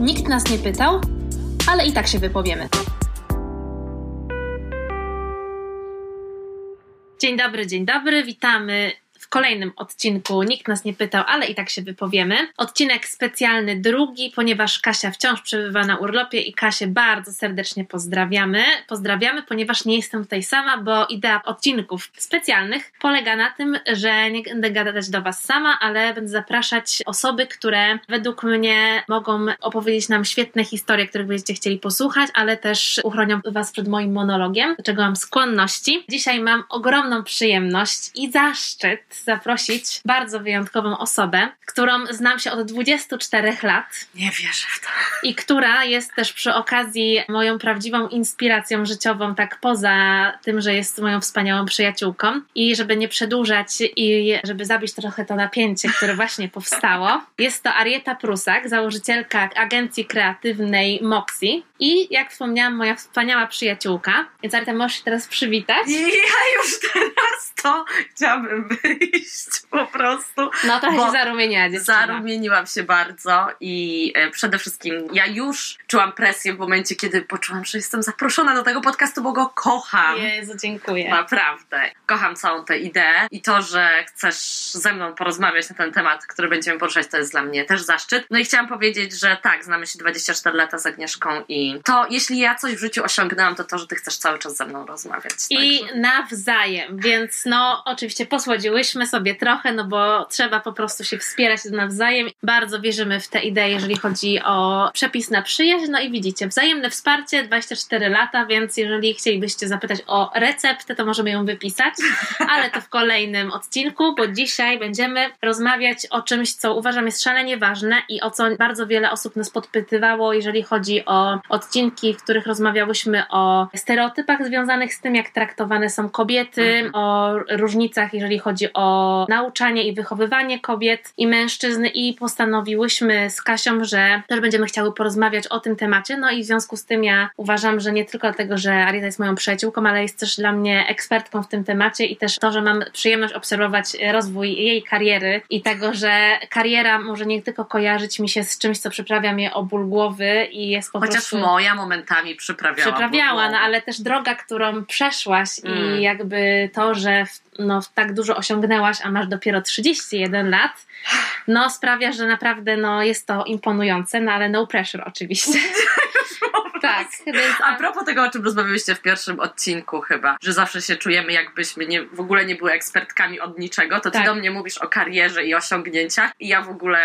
Nikt nas nie pytał, ale i tak się wypowiemy. Dzień dobry, dzień dobry. Witamy kolejnym odcinku. Nikt nas nie pytał, ale i tak się wypowiemy. Odcinek specjalny drugi, ponieważ Kasia wciąż przebywa na urlopie i Kasię bardzo serdecznie pozdrawiamy. Pozdrawiamy, ponieważ nie jestem tutaj sama, bo idea odcinków specjalnych polega na tym, że nie będę gadać do Was sama, ale będę zapraszać osoby, które według mnie mogą opowiedzieć nam świetne historie, których będziecie chcieli posłuchać, ale też uchronią Was przed moim monologiem, do czego mam skłonności. Dzisiaj mam ogromną przyjemność i zaszczyt zaprosić bardzo wyjątkową osobę, którą znam się od 24 lat. Nie wierzę w to. I która jest też przy okazji moją prawdziwą inspiracją życiową, tak poza tym, że jest moją wspaniałą przyjaciółką. I żeby nie przedłużać i żeby zabić trochę to napięcie, które właśnie powstało, jest to Arieta Prusak, założycielka agencji kreatywnej Moxie. I jak wspomniałam, moja wspaniała przyjaciółka. Więc Arieta, możesz się teraz przywitać? Ja już teraz to chciałabym wyjść po prostu. No trochę się zarumieniła dziewczyna. Zarumieniłam się bardzo i e, przede wszystkim ja już czułam presję w momencie, kiedy poczułam, że jestem zaproszona do tego podcastu, bo go kocham. Jezu, dziękuję. Naprawdę. Kocham całą tę ideę i to, że chcesz ze mną porozmawiać na ten temat, który będziemy poruszać, to jest dla mnie też zaszczyt. No i chciałam powiedzieć, że tak, znamy się 24 lata z Agnieszką i to, jeśli ja coś w życiu osiągnęłam, to to, że ty chcesz cały czas ze mną rozmawiać. I Także- nawzajem, więc no oczywiście posłodziłyśmy sobie trochę, no bo trzeba po prostu się wspierać nawzajem. Bardzo wierzymy w tę ideę, jeżeli chodzi o przepis na przyjaźń. No i widzicie, wzajemne wsparcie, 24 lata, więc jeżeli chcielibyście zapytać o receptę, to możemy ją wypisać, ale to w kolejnym odcinku, bo dzisiaj będziemy rozmawiać o czymś, co uważam jest szalenie ważne i o co bardzo wiele osób nas podpytywało, jeżeli chodzi o odcinki, w których rozmawiałyśmy o stereotypach związanych z tym, jak traktowane są kobiety, o różnicach, jeżeli chodzi o nauczanie i wychowywanie kobiet i mężczyzn i postanowiłyśmy z Kasią, że też będziemy chciały porozmawiać o tym temacie, no i w związku z tym ja uważam, że nie tylko dlatego, że Arieta jest moją przyjaciółką, ale jest też dla mnie ekspertką w tym temacie i też to, że mam przyjemność obserwować rozwój jej kariery i tego, że kariera może nie tylko kojarzyć mi się z czymś, co przyprawia mnie o ból głowy i jest po Chociaż prostu moja momentami przyprawiała. przyprawiała, no ale też droga, którą przeszłaś Mm. i jakby to, że w, no, tak dużo osiągnęłaś, a masz dopiero 31 lat, no sprawia, że naprawdę no, jest to imponujące, no ale no pressure oczywiście. tak, więc A propos tego, o czym rozmawialiście w pierwszym odcinku chyba, że zawsze się czujemy jakbyśmy nie, w ogóle nie były ekspertkami od niczego, to ty Tak. do mnie mówisz o karierze i osiągnięciach i ja w ogóle,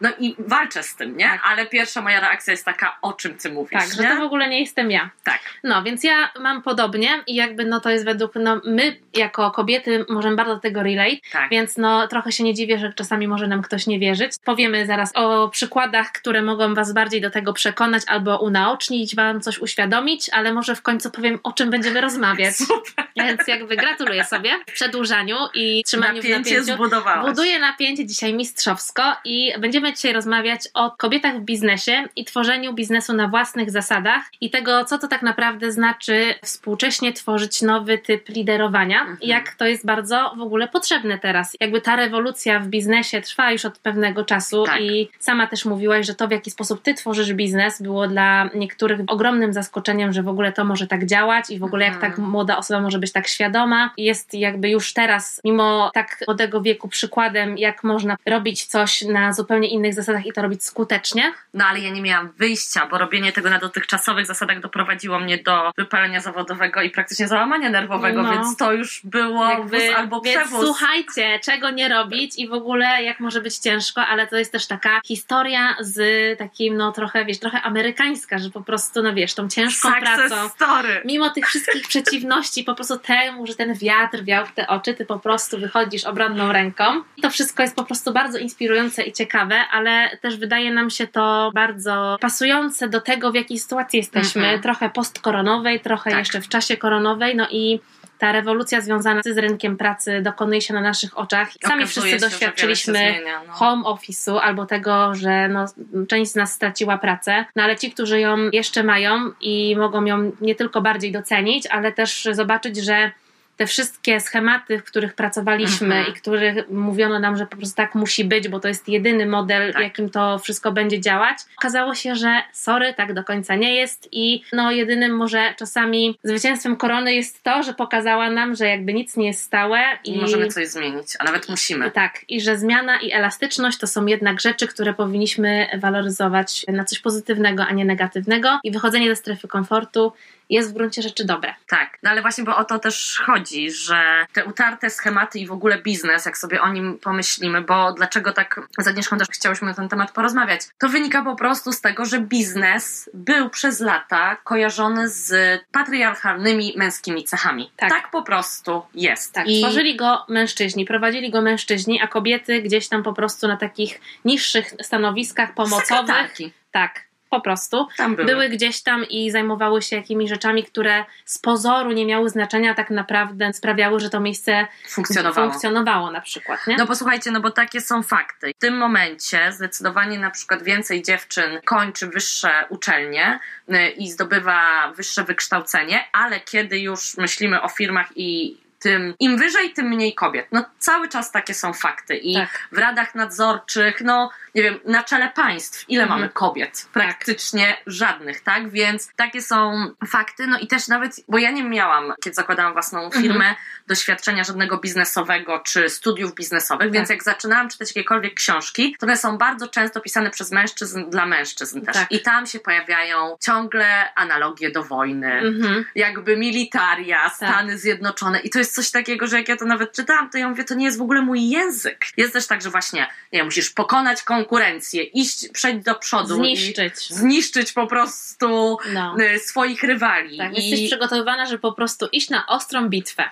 no i walczę z tym, nie? Tak. Ale pierwsza moja reakcja jest taka, o czym ty mówisz, tak, że nie? to w ogóle nie jestem ja. Tak. No, więc ja mam podobnie i jakby no to jest według, no my jako kobiety możemy bardzo do tego relate, Tak. Więc no trochę się nie dziwię, że czasami może nam ktoś nie wierzyć. Powiemy zaraz o przykładach, które mogą Was bardziej do tego przekonać albo unaocznić, Wam coś uświadomić, ale może w końcu powiem, o czym będziemy rozmawiać. Super. Więc jakby gratuluję sobie w przedłużaniu i trzymaniu w Napięcie napięciu. zbudowałaś. Buduję napięcie dzisiaj mistrzowsko i będziemy dzisiaj rozmawiać o kobietach w biznesie i tworzeniu biznesu na własnych zasadach i tego, co to tak naprawdę znaczy współcześnie tworzyć nowy typ liderowania Mhm. i jak to jest bardzo w ogóle potrzebne teraz. Jakby ta rewolucja w biznesie trwa już od pewnego czasu Tak. i sama też mówiłaś, że to w jaki sposób ty tworzysz biznes było dla niektórych ogromnym zaskoczeniem, że w ogóle to może tak działać i w ogóle jak Mhm. tak młoda osoba może być tak świadoma. Jest jakby już teraz, mimo tak młodego wieku, przykładem, jak można robić coś na zupełnie innych zasadach i to robić skutecznie. No ale ja nie miałam wyjścia, bo robienie tego na dotychczasowych zasadach doprowadziło mnie do wypalenia zawodowego i praktycznie załamania nerwowego, No. więc to już było wóz albo więc przewóz. słuchajcie, czego nie robić i w ogóle jak może być ciężko, ale to jest też taka historia z takim, no trochę, wiesz, trochę amerykańska, że po prostu, no wiesz, tą ciężką Success pracą story. mimo tych wszystkich przeciwności, po prostu temu, że ten wiatr wiał w te oczy, ty po prostu wychodzisz obronną ręką. I to wszystko jest po prostu bardzo inspirujące i ciekawe, ale też wydaje nam się to bardzo pasujące do tego, w jakiej sytuacji jesteśmy. Mhm. Trochę postkoronowej, trochę Tak. jeszcze w czasie koronowej, no i ta rewolucja związana z rynkiem pracy dokonuje się na naszych oczach. Sami Okazuje wszyscy się, doświadczyliśmy zmienia, no. home office'u albo tego, że no, część z nas straciła pracę, no ale ci, którzy ją jeszcze mają i mogą ją nie tylko bardziej docenić, ale też zobaczyć, że te wszystkie schematy, w których pracowaliśmy Mhm. i których mówiono nam, że po prostu tak musi być, bo to jest jedyny model, Tak. jakim to wszystko będzie działać, okazało się, że sorry, tak do końca nie jest i no jedynym może czasami zwycięstwem korony jest to, że pokazała nam, że jakby nic nie jest stałe I i możemy coś zmienić, a nawet musimy. tak, i że zmiana i elastyczność to są jednak rzeczy, które powinniśmy waloryzować na coś pozytywnego, a nie negatywnego. I wychodzenie ze strefy komfortu jest w gruncie rzeczy dobre. Tak, no ale właśnie, bo o to też chodzi, że te utarte schematy i w ogóle biznes, jak sobie o nim pomyślimy, bo dlaczego tak z Agnieszką też chciałyśmy na ten temat porozmawiać, to wynika po prostu z tego, że biznes był przez lata kojarzony z patriarchalnymi męskimi cechami. Tak. po prostu jest. Tak, I tworzyli go mężczyźni, prowadzili go mężczyźni, a kobiety gdzieś tam po prostu na takich niższych stanowiskach pomocowych. sekretarki Tak, po prostu. były. Były gdzieś tam i zajmowały się jakimiś rzeczami, które z pozoru nie miały znaczenia, tak naprawdę sprawiały, że to miejsce funkcjonowało. funkcjonowało na przykład, nie? No posłuchajcie, no bo takie są fakty. W tym momencie zdecydowanie na przykład więcej dziewczyn kończy wyższe uczelnie y, i zdobywa wyższe wykształcenie, ale kiedy już myślimy o firmach i tym im wyżej, tym mniej kobiet. No cały czas takie są fakty i Tak. w radach nadzorczych, no nie wiem, na czele państw, ile Mhm. mamy kobiet? Praktycznie żadnych, tak? Więc takie są fakty, no i też nawet, bo ja nie miałam, kiedy zakładałam własną Mhm. firmę, doświadczenia żadnego biznesowego czy studiów biznesowych, więc Tak. jak zaczynałam czytać jakiekolwiek książki, to one są bardzo często pisane przez mężczyzn dla mężczyzn też. Tak. I tam się pojawiają ciągle analogie do wojny Mhm. jakby militaria, Stany Zjednoczone i to jest coś takiego, że jak ja to nawet czytałam, to ja mówię, to nie jest w ogóle mój język. Jest też tak, że właśnie, nie musisz pokonać konkurencję, iść, przejść do przodu Zniszczyć. i zniszczyć po prostu No. y, swoich rywali. Tak, I jesteś przygotowywana, żeby po prostu iść na ostrą bitwę.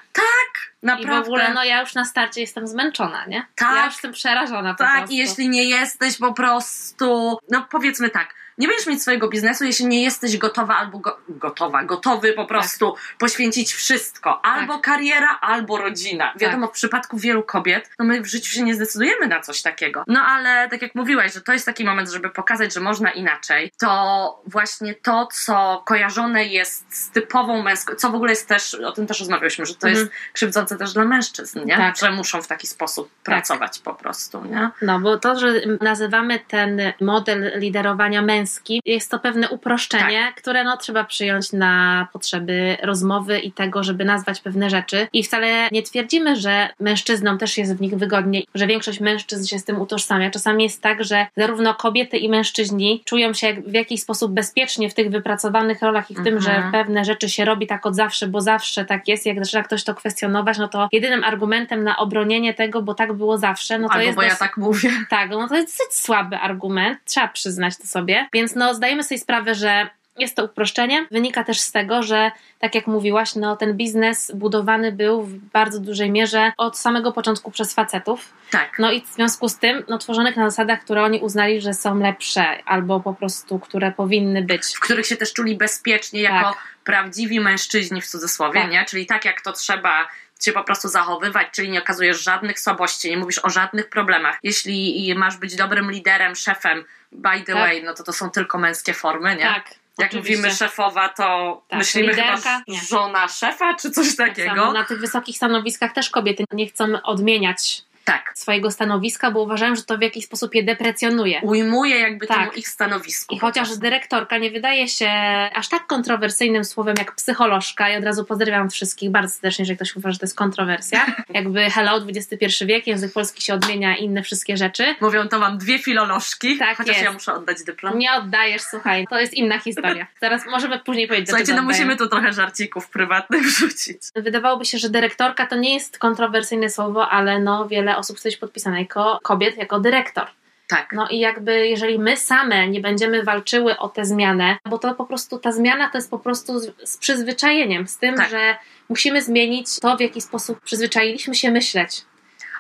I naprawdę, w ogóle, no ja już na starcie jestem zmęczona, nie? Tak. Ja już jestem przerażona po tak, prostu. i jeśli nie jesteś po prostu, no powiedzmy tak, nie będziesz mieć swojego biznesu, jeśli nie jesteś gotowa albo go, gotowa, gotowy po prostu poświęcić wszystko. Albo kariera, albo rodzina. Wiadomo, w przypadku wielu kobiet, no my w życiu się nie zdecydujemy na coś takiego. No ale tak jak mówiłaś, że to jest taki moment, żeby pokazać, że można inaczej, to właśnie to, co kojarzone jest z typową męską, co w ogóle jest też, o tym też rozmawiałyśmy, że to Mhm. jest krzywdzące też dla mężczyzn, nie? Tak. Że muszą w taki sposób pracować po prostu, nie? No, bo to, że nazywamy ten model liderowania jest to pewne uproszczenie, Tak. które no, trzeba przyjąć na potrzeby rozmowy i tego, żeby nazwać pewne rzeczy. I wcale nie twierdzimy, że mężczyznom też jest w nich wygodniej, że większość mężczyzn się z tym utożsamia. Czasami jest tak, że zarówno kobiety i mężczyźni czują się w jakiś sposób bezpiecznie w tych wypracowanych rolach i w tym, Mhm. że pewne rzeczy się robi tak od zawsze, bo zawsze tak jest. Jak zaczyna ktoś to kwestionować, no to jedynym argumentem na obronienie tego, bo tak było zawsze, no to Albo jest bo ja dos- tak mówię. tak, no to jest dosyć słaby argument, trzeba przyznać to sobie. Więc no zdajemy sobie sprawę, że jest to uproszczenie. Wynika też z tego, że tak jak mówiłaś, no ten biznes budowany był w bardzo dużej mierze od samego początku przez facetów. Tak. No i w związku z tym, no tworzonych na zasadach, które oni uznali, że są lepsze albo po prostu, które powinny być. w których się też czuli bezpiecznie jako Tak. prawdziwi mężczyźni w cudzysłowie, Tak. nie? Czyli tak jak to trzeba się po prostu zachowywać, czyli nie okazujesz żadnych słabości, nie mówisz o żadnych problemach. Jeśli masz być dobrym liderem, szefem, by the Tak. way, no to to są tylko męskie formy, nie? Tak. Jak oczywiście. mówimy szefowa, to Tak, myślimy liderka? chyba Nie. żona szefa, czy coś Tak takiego. samo na tych wysokich stanowiskach też kobiety nie chcą odmieniać Tak. swojego stanowiska, bo uważają, że to w jakiś sposób je deprecjonuje. Ujmuje jakby Tak. temu ich stanowisku. I chociaż dyrektorka nie wydaje się aż tak kontrowersyjnym słowem jak psycholożka, i od razu pozdrawiam wszystkich bardzo serdecznie, że ktoś uważa, że to jest kontrowersja. Jakby hello, XXI wiek, język polski się odmienia inne wszystkie rzeczy. Mówią to mam dwie filolożki, Tak chociaż jest. ja muszę oddać dyplom. Nie oddajesz, słuchaj, to jest inna historia. Zaraz możemy później powiedzieć, Słuchajcie, no musimy tu trochę żarcików prywatnych wrzucić. Wydawałoby się, że dyrektorka to nie jest kontrowersyjne słowo, ale no wiele osób chce być podpisane jako kobiet, jako dyrektor. Tak. No i jakby jeżeli my same nie będziemy walczyły o tę zmianę, bo to po prostu ta zmiana to jest po prostu z, z przyzwyczajeniem, z tym, Tak. że musimy zmienić to, w jaki sposób przyzwyczailiśmy się myśleć.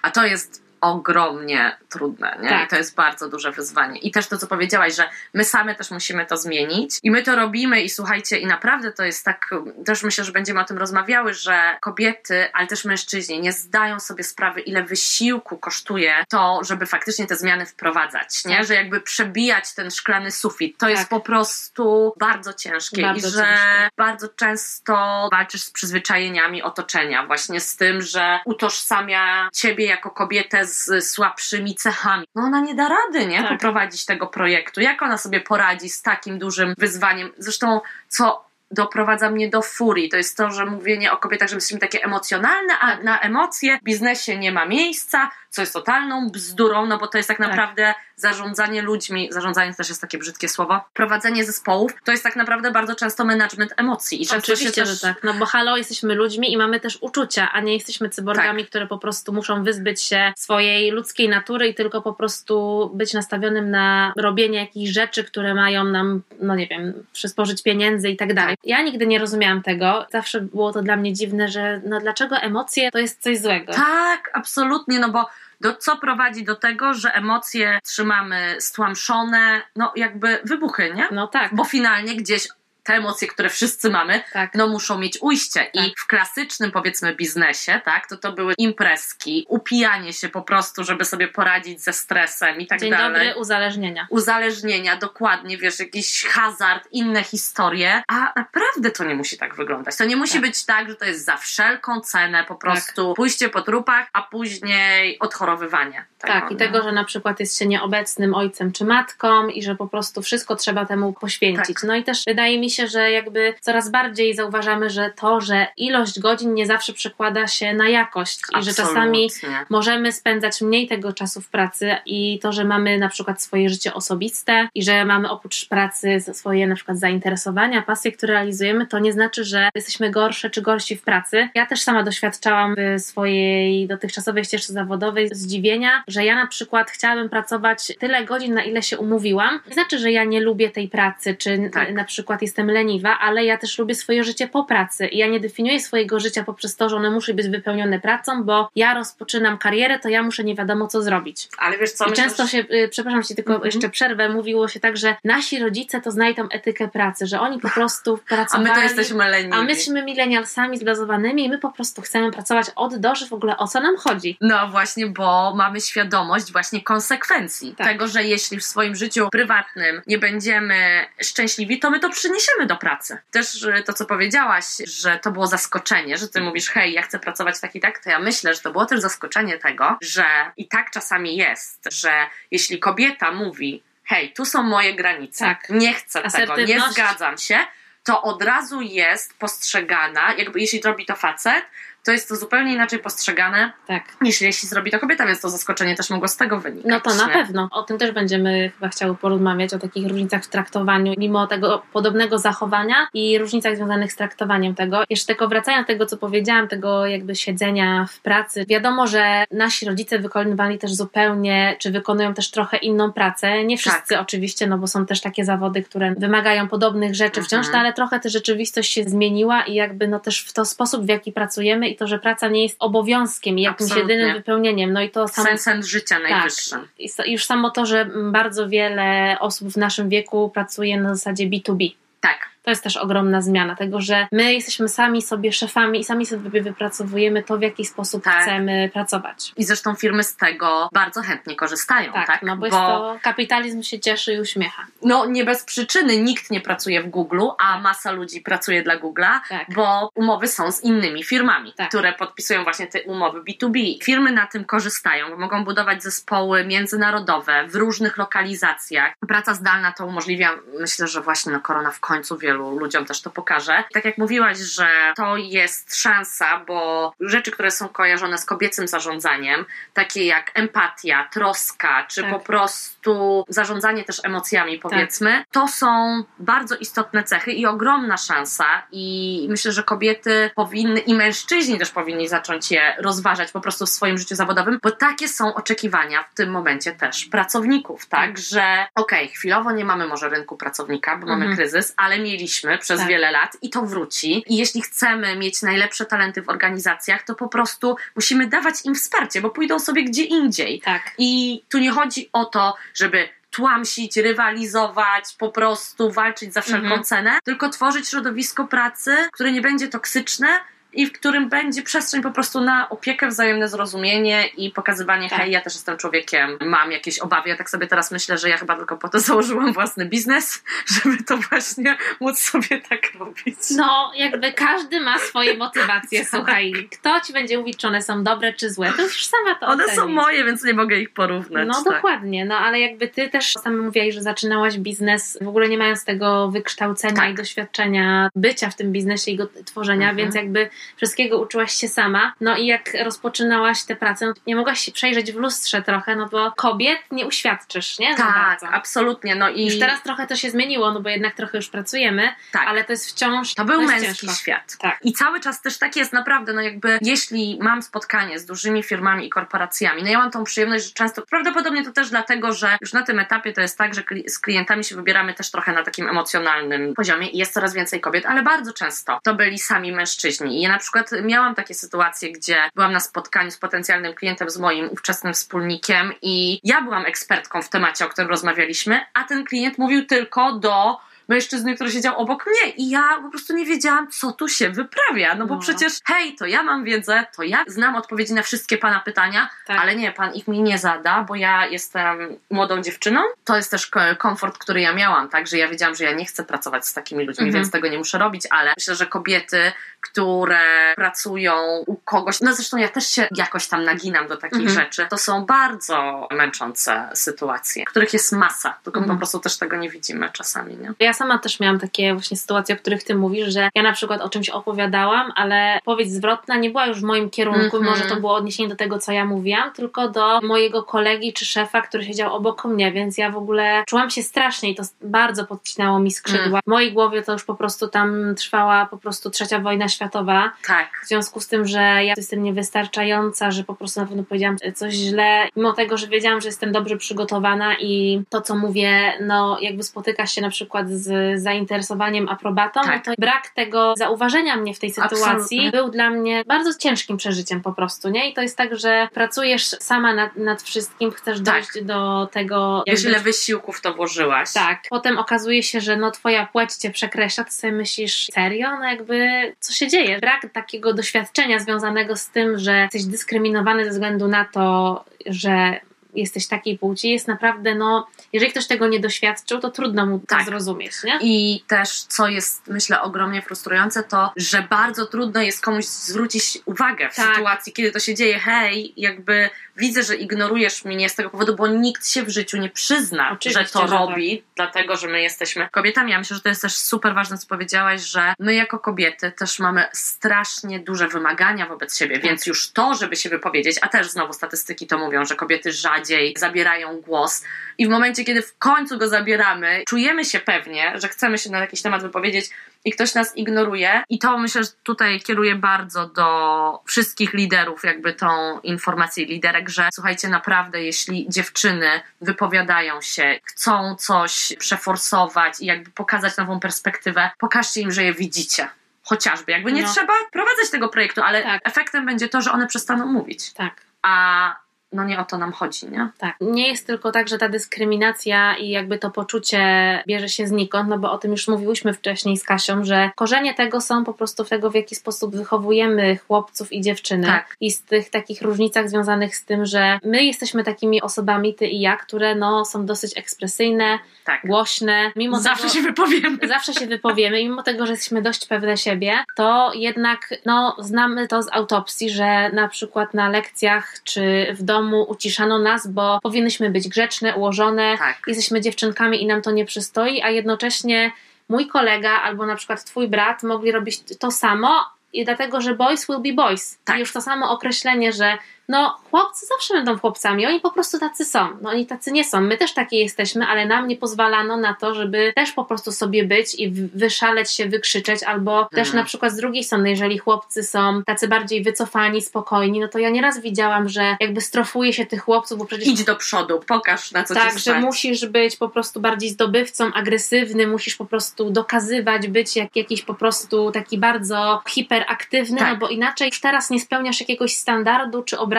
A to jest ogromnie trudne, nie? Tak. I to jest bardzo duże wyzwanie. I też to, co powiedziałaś, że my same też musimy to zmienić i my to robimy i słuchajcie, i naprawdę to jest tak, też myślę, że będziemy o tym rozmawiały, że kobiety, ale też mężczyźni nie zdają sobie sprawy, ile wysiłku kosztuje to, żeby faktycznie te zmiany wprowadzać, nie? Tak. Że jakby przebijać ten szklany sufit. To Tak. jest po prostu bardzo ciężkie Bardzo i że ciężkie. bardzo często walczysz z przyzwyczajeniami otoczenia, właśnie z tym, że utożsamia ciebie jako kobietę z słabszymi cechami. No ona nie da rady, nie? Tak. Poprowadzić tego projektu. Jak ona sobie poradzi z takim dużym wyzwaniem? Zresztą, co doprowadza mnie do furii, to jest to, że mówienie o kobietach, że my jesteśmy takie emocjonalne, a na emocje w biznesie nie ma miejsca, co jest totalną bzdurą, no bo to jest tak Tak. naprawdę zarządzanie ludźmi, zarządzanie też jest takie brzydkie słowo, prowadzenie zespołów, to jest tak naprawdę bardzo często management emocji. I często Oczywiście, też... że tak. No bo halo, jesteśmy ludźmi i mamy też uczucia, a nie jesteśmy cyborgami, Tak. które po prostu muszą wyzbyć się swojej ludzkiej natury i tylko po prostu być nastawionym na robienie jakichś rzeczy, które mają nam, no nie wiem, przysporzyć pieniędzy i tak dalej. Ja nigdy nie rozumiałam tego. Zawsze było to dla mnie dziwne, że no dlaczego emocje to jest coś złego. Tak, absolutnie, no bo do, co prowadzi do tego, że emocje trzymamy stłamszone, no jakby wybuchy, nie? No tak, Bo finalnie gdzieś te emocje, które wszyscy mamy, tak. no muszą mieć ujście. I Tak. w klasycznym, powiedzmy, biznesie, tak, to to były imprezki, upijanie się po prostu, żeby sobie poradzić ze stresem i tak Dzień dalej. dobry, uzależnienia. Uzależnienia, dokładnie, wiesz, jakiś hazard, inne historie, a naprawdę to nie musi tak wyglądać. To nie musi Tak. być tak, że to jest za wszelką cenę po prostu pójście po trupach, a później odchorowywanie. Tak, i tego, że na przykład jest się nieobecnym ojcem czy matką i że po prostu wszystko trzeba temu poświęcić. Tak. No i też wydaje mi się, że jakby coraz bardziej zauważamy, że to, że ilość godzin nie zawsze przekłada się na jakość i że czasami możemy spędzać mniej tego czasu w pracy i to, że mamy na przykład swoje życie osobiste i że mamy oprócz pracy swoje na przykład zainteresowania, pasje, które realizujemy, to nie znaczy, że jesteśmy gorsze czy gorsi w pracy. Ja też sama doświadczałam w swojej dotychczasowej ścieżce zawodowej zdziwienia, że ja na przykład chciałabym pracować tyle godzin, na ile się umówiłam. Nie znaczy, że ja nie lubię tej pracy, czy Tak. na przykład jestem leniwa, ale ja też lubię swoje życie po pracy i ja nie definiuję swojego życia poprzez to, że one musi być wypełnione pracą, bo ja rozpoczynam karierę, to ja muszę nie wiadomo co zrobić. Ale wiesz co, I myślę, często się, y, przepraszam ci tylko Mhm. jeszcze przerwę, mówiło się tak, że nasi rodzice to znajdą etykę pracy, że oni po prostu A pracowali... my to jesteśmy leniwi. A my jesteśmy milenialsami zblazowanymi i my po prostu chcemy pracować od do, że w ogóle o co nam chodzi. No właśnie, bo mamy świadomość właśnie konsekwencji Tak. tego, że jeśli w swoim życiu prywatnym nie będziemy szczęśliwi, to my to przyniesiemy do pracy. Też y, to, co powiedziałaś, że to było zaskoczenie, że ty mówisz, hej, ja chcę pracować tak i tak, to ja myślę, że to było też zaskoczenie tego, że i tak czasami jest, że jeśli kobieta mówi, hej, tu są moje granice, Tak. nie chcę tego, nie zgadzam się, to od razu jest postrzegana, jakby jeśli robi to facet, to jest to zupełnie inaczej postrzegane Tak. niż jeśli zrobi to kobieta, więc to zaskoczenie też mogło z tego wynikać. No to na nie? pewno. O tym też będziemy chyba chciały porozmawiać, o takich różnicach w traktowaniu, mimo tego podobnego zachowania i różnicach związanych z traktowaniem tego. Jeszcze tylko wracając do tego, co powiedziałam, tego jakby siedzenia w pracy. Wiadomo, że nasi rodzice wykonywali też zupełnie, czy wykonują też trochę inną pracę. Nie wszyscy Tak. oczywiście, no bo są też takie zawody, które wymagają podobnych rzeczy wciąż, Mhm. no ale trochę ta rzeczywistość się zmieniła i jakby no też w to sposób, w jaki pracujemy i to, że praca nie jest obowiązkiem i jakimś Absolutnie. jedynym wypełnieniem. No i to samo Sensem życia najwyższym. i s- już samo to, że bardzo wiele osób w naszym wieku pracuje na zasadzie B2B. Tak. To jest też ogromna zmiana tego, że my jesteśmy sami sobie szefami i sami sobie wypracowujemy to, w jaki sposób Tak. chcemy pracować. I zresztą firmy z tego bardzo chętnie korzystają, tak? Tak, no bo, jest to kapitalizm się cieszy i uśmiecha. no nie bez przyczyny nikt nie pracuje w Google, a masa ludzi pracuje dla Google'a, Tak. bo umowy są z innymi firmami, Tak. które podpisują właśnie te umowy B2B. Firmy na tym korzystają, bo mogą budować zespoły międzynarodowe w różnych lokalizacjach. Praca zdalna to umożliwia, myślę, że właśnie no, korona w końcu wielu ludziom też to pokaże. Tak jak mówiłaś, że to jest szansa, bo rzeczy, które są kojarzone z kobiecym zarządzaniem, takie jak empatia, troska, czy Tak. po prostu zarządzanie też emocjami, powiedzmy, to są bardzo istotne cechy i ogromna szansa. I myślę, że kobiety powinny i mężczyźni też powinni zacząć je rozważać po prostu w swoim życiu zawodowym, bo takie są oczekiwania w tym momencie też pracowników, tak? Że okej, chwilowo nie mamy może rynku pracownika, bo mamy Mhm. kryzys, ale mieliśmy przez Tak. wiele lat i to wróci. I jeśli chcemy mieć najlepsze talenty w organizacjach, to po prostu musimy dawać im wsparcie, bo pójdą sobie gdzie indziej. Tak. I tu nie chodzi o to, żeby tłamsić, rywalizować, po prostu walczyć za wszelką Mhm. cenę, tylko tworzyć środowisko pracy, które nie będzie toksyczne i w którym będzie przestrzeń po prostu na opiekę, wzajemne zrozumienie i pokazywanie, Tak. hej, ja też jestem człowiekiem, mam jakieś obawy. Ja tak sobie teraz myślę, że ja chyba tylko po to założyłam własny biznes, żeby to właśnie móc sobie tak robić. No, jakby każdy ma swoje motywacje, słuchaj. Kto ci będzie mówić, czy one są dobre, czy złe? To już sama to One ocenisz. są moje, więc nie mogę ich porównać. No tak. dokładnie, no ale jakby ty też sama mówiłaś, że zaczynałaś biznes w ogóle nie mając tego wykształcenia Tak. i doświadczenia bycia w tym biznesie i go tworzenia, Mhm. więc jakby wszystkiego uczyłaś się sama. No i jak rozpoczynałaś tę pracę, no, nie mogłaś się przejrzeć w lustrze trochę, no bo kobiet nie uświadczysz, nie? Tak, absolutnie. No i Już teraz trochę to się zmieniło, no bo jednak trochę już pracujemy, tak. ale to jest wciąż. To był męski ciężko. świat. Tak. I cały czas też tak jest naprawdę, no jakby jeśli mam spotkanie z dużymi firmami i korporacjami, no ja mam tą przyjemność, że często, prawdopodobnie to też dlatego, że już na tym etapie to jest tak, że z klientami się wybieramy też trochę na takim emocjonalnym poziomie i jest coraz więcej kobiet, ale bardzo często to byli sami mężczyźni. I ja na przykład miałam takie sytuacje, gdzie byłam na spotkaniu z potencjalnym klientem, z moim ówczesnym wspólnikiem i ja byłam ekspertką w temacie, o którym rozmawialiśmy, a ten klient mówił tylko do mężczyzny, który siedział obok mnie i ja po prostu nie wiedziałam, co tu się wyprawia, no bo No. przecież hej, to ja mam wiedzę, to ja znam odpowiedzi na wszystkie pana pytania, Tak. ale nie, pan ich mi nie zada, bo ja jestem młodą dziewczyną. To jest też ko- komfort, który ja miałam, tak, że ja wiedziałam, że ja nie chcę pracować z takimi ludźmi, Mhm. więc tego nie muszę robić, ale myślę, że kobiety, które pracują u kogoś, no zresztą ja też się jakoś tam naginam do takich Mhm. rzeczy, to są bardzo męczące sytuacje, których jest masa, tylko Mhm. po prostu też tego nie widzimy czasami, nie? Ja sama też miałam takie właśnie sytuacje, o których ty mówisz, że ja na przykład o czymś opowiadałam, ale odpowiedź zwrotna nie była już w moim kierunku, Mhm. może to było odniesienie do tego, co ja mówiłam, tylko do mojego kolegi czy szefa, który siedział obok mnie, więc ja w ogóle czułam się strasznie i to bardzo podcinało mi skrzydła. Mm. W mojej głowie to już po prostu tam trwała po prostu trzecia wojna światowa, Tak. w związku z tym, że ja jestem niewystarczająca, że po prostu na pewno powiedziałam coś źle, mimo tego, że wiedziałam, że jestem dobrze przygotowana i to, co mówię, no jakby spotyka się na przykład z zainteresowaniem, aprobatą, Tak. no to brak tego zauważenia mnie w tej sytuacji Absolutnie. był dla mnie bardzo ciężkim przeżyciem po prostu, nie? I to jest tak, że pracujesz sama nad, nad wszystkim, chcesz Tak. dojść do tego... Wiesz, ile wysiłku w to włożyłaś. tak. Potem okazuje się, że no twoja płeć cię przekreśla, to sobie myślisz, serio? No jakby, co się dzieje? Brak takiego doświadczenia związanego z tym, że jesteś dyskryminowany ze względu na to, że jesteś takiej płci, jest naprawdę, no, jeżeli ktoś tego nie doświadczył, to trudno mu to Tak. zrozumieć, nie? I też, co jest, myślę, ogromnie frustrujące, to, że bardzo trudno jest komuś zwrócić uwagę w Tak. sytuacji, kiedy to się dzieje. Hej, jakby widzę, że ignorujesz mnie z tego powodu, bo nikt się w życiu nie przyzna, Oczywiście, że to że tak. robi, dlatego, że my jesteśmy kobietami. Ja myślę, że to jest też super ważne, co powiedziałaś, że my jako kobiety też mamy strasznie duże wymagania wobec siebie, Tak. więc już to, żeby się wypowiedzieć, a też znowu statystyki to mówią, że kobiety rzadziej zabierają głos i w momencie, kiedy w końcu go zabieramy, czujemy się pewnie, że chcemy się na jakiś temat wypowiedzieć i ktoś nas ignoruje. I to myślę, że tutaj kieruję bardzo do wszystkich liderów, jakby tą informację i że słuchajcie, naprawdę, jeśli dziewczyny wypowiadają się, chcą coś przeforsować i jakby pokazać nową perspektywę, pokażcie im, że je widzicie. Chociażby, jakby nie No. trzeba prowadzać tego projektu, ale Tak. efektem będzie to, że one przestaną mówić. Tak. A no nie o to nam chodzi, nie? Tak. Nie jest tylko tak, że ta dyskryminacja i jakby to poczucie bierze się znikąd, no bo o tym już mówiłyśmy wcześniej z Kasią, że korzenie tego są po prostu tego, w jaki sposób wychowujemy chłopców i dziewczyny. Tak. I z tych takich różnicach związanych z tym, że my jesteśmy takimi osobami, ty i ja, które no, są dosyć ekspresyjne, Tak. głośne, mimo Zawsze tego... się wypowiemy. Zawsze się wypowiemy, i mimo tego, że jesteśmy dość pewne siebie, to jednak no, znamy to z autopsji, że na przykład na lekcjach czy w domu uciszano nas, bo powinnyśmy być grzeczne, ułożone, Tak. jesteśmy dziewczynkami i nam to nie przystoi, a jednocześnie mój kolega albo na przykład twój brat mogli robić to samo i dlatego, że boys will be boys. Tak. I już to samo określenie, że no chłopcy zawsze będą chłopcami, oni po prostu tacy są, no oni tacy nie są, my też takie jesteśmy, ale nam nie pozwalano na to, żeby też po prostu sobie być i wyszaleć się, wykrzyczeć, albo mhm. też na przykład z drugiej strony, jeżeli chłopcy są tacy bardziej wycofani, spokojni, no to ja nieraz widziałam, że jakby strofuje się tych chłopców, bo przecież... Idź do przodu, pokaż na co tak, Tak, że musisz być po prostu bardziej zdobywcą, agresywny, musisz po prostu dokazywać, być jak jakiś po prostu taki bardzo hiperaktywny, tak. no bo inaczej już teraz nie spełniasz jakiegoś standardu czy obrazu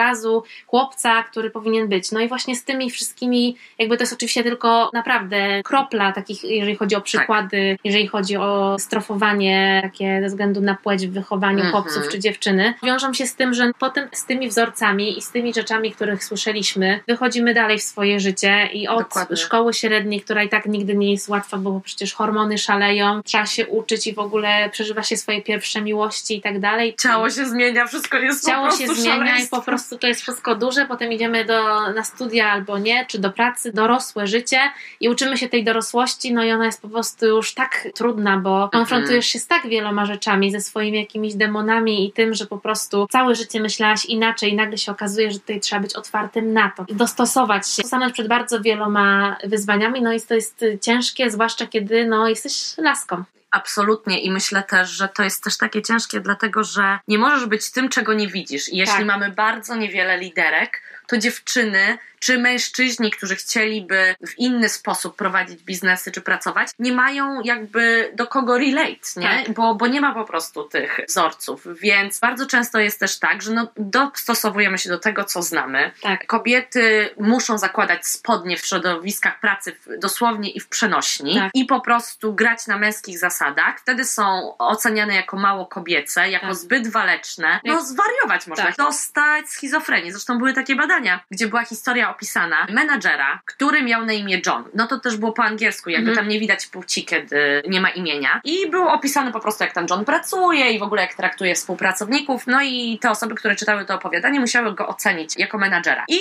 chłopca, który powinien być. No i właśnie z tymi wszystkimi, jakby to jest oczywiście tylko naprawdę kropla takich, jeżeli chodzi o przykłady, tak. jeżeli chodzi o strofowanie takie ze względu na płeć w wychowaniu mhm. chłopców czy dziewczyny, wiążą się z tym, że potem z tymi wzorcami i z tymi rzeczami, których słyszeliśmy, wychodzimy dalej w swoje życie i od Dokładnie. szkoły średniej, która i tak nigdy nie jest łatwa, bo przecież hormony szaleją, trzeba się uczyć i w ogóle przeżywa się swoje pierwsze miłości i tak dalej. Ciało się zmienia, wszystko jest Ciało po prostu się zmienia i po prostu to jest wszystko duże, potem idziemy do, na studia albo nie, czy do pracy, dorosłe życie i uczymy się tej dorosłości, no i ona jest po prostu już tak trudna, bo konfrontujesz się z tak wieloma rzeczami, ze swoimi jakimiś demonami i tym, że po prostu całe życie myślałaś inaczej i nagle się okazuje, że tutaj trzeba być otwartym na to, dostosować się, stanąć przed bardzo wieloma wyzwaniami, no i to jest ciężkie, zwłaszcza kiedy no, jesteś laską. Absolutnie i myślę też, że to jest też takie ciężkie, dlatego że nie możesz być tym, czego nie widzisz. I jeśli tak. mamy bardzo niewiele liderek, to dziewczyny czy mężczyźni, którzy chcieliby w inny sposób prowadzić biznesy czy pracować, nie mają jakby do kogo relate, nie? Tak. Bo, bo nie ma po prostu tych wzorców. Więc bardzo często jest też tak, że no, dostosowujemy się do tego, co znamy. Tak. Kobiety muszą zakładać spodnie w środowiskach pracy dosłownie i w przenośni tak. i po prostu grać na męskich zasadach. Wtedy są oceniane jako mało kobiece, jako tak. zbyt waleczne. No zwariować można. Tak. Dostać schizofrenię. Zresztą były takie badania, gdzie była historia opisana menadżera, który miał na imię John. No to też było po angielsku, jakby mhm. tam nie widać płci, kiedy nie ma imienia. I było opisane po prostu, jak tam John pracuje i w ogóle jak traktuje współpracowników. No i te osoby, które czytały to opowiadanie, musiały go ocenić jako menadżera. I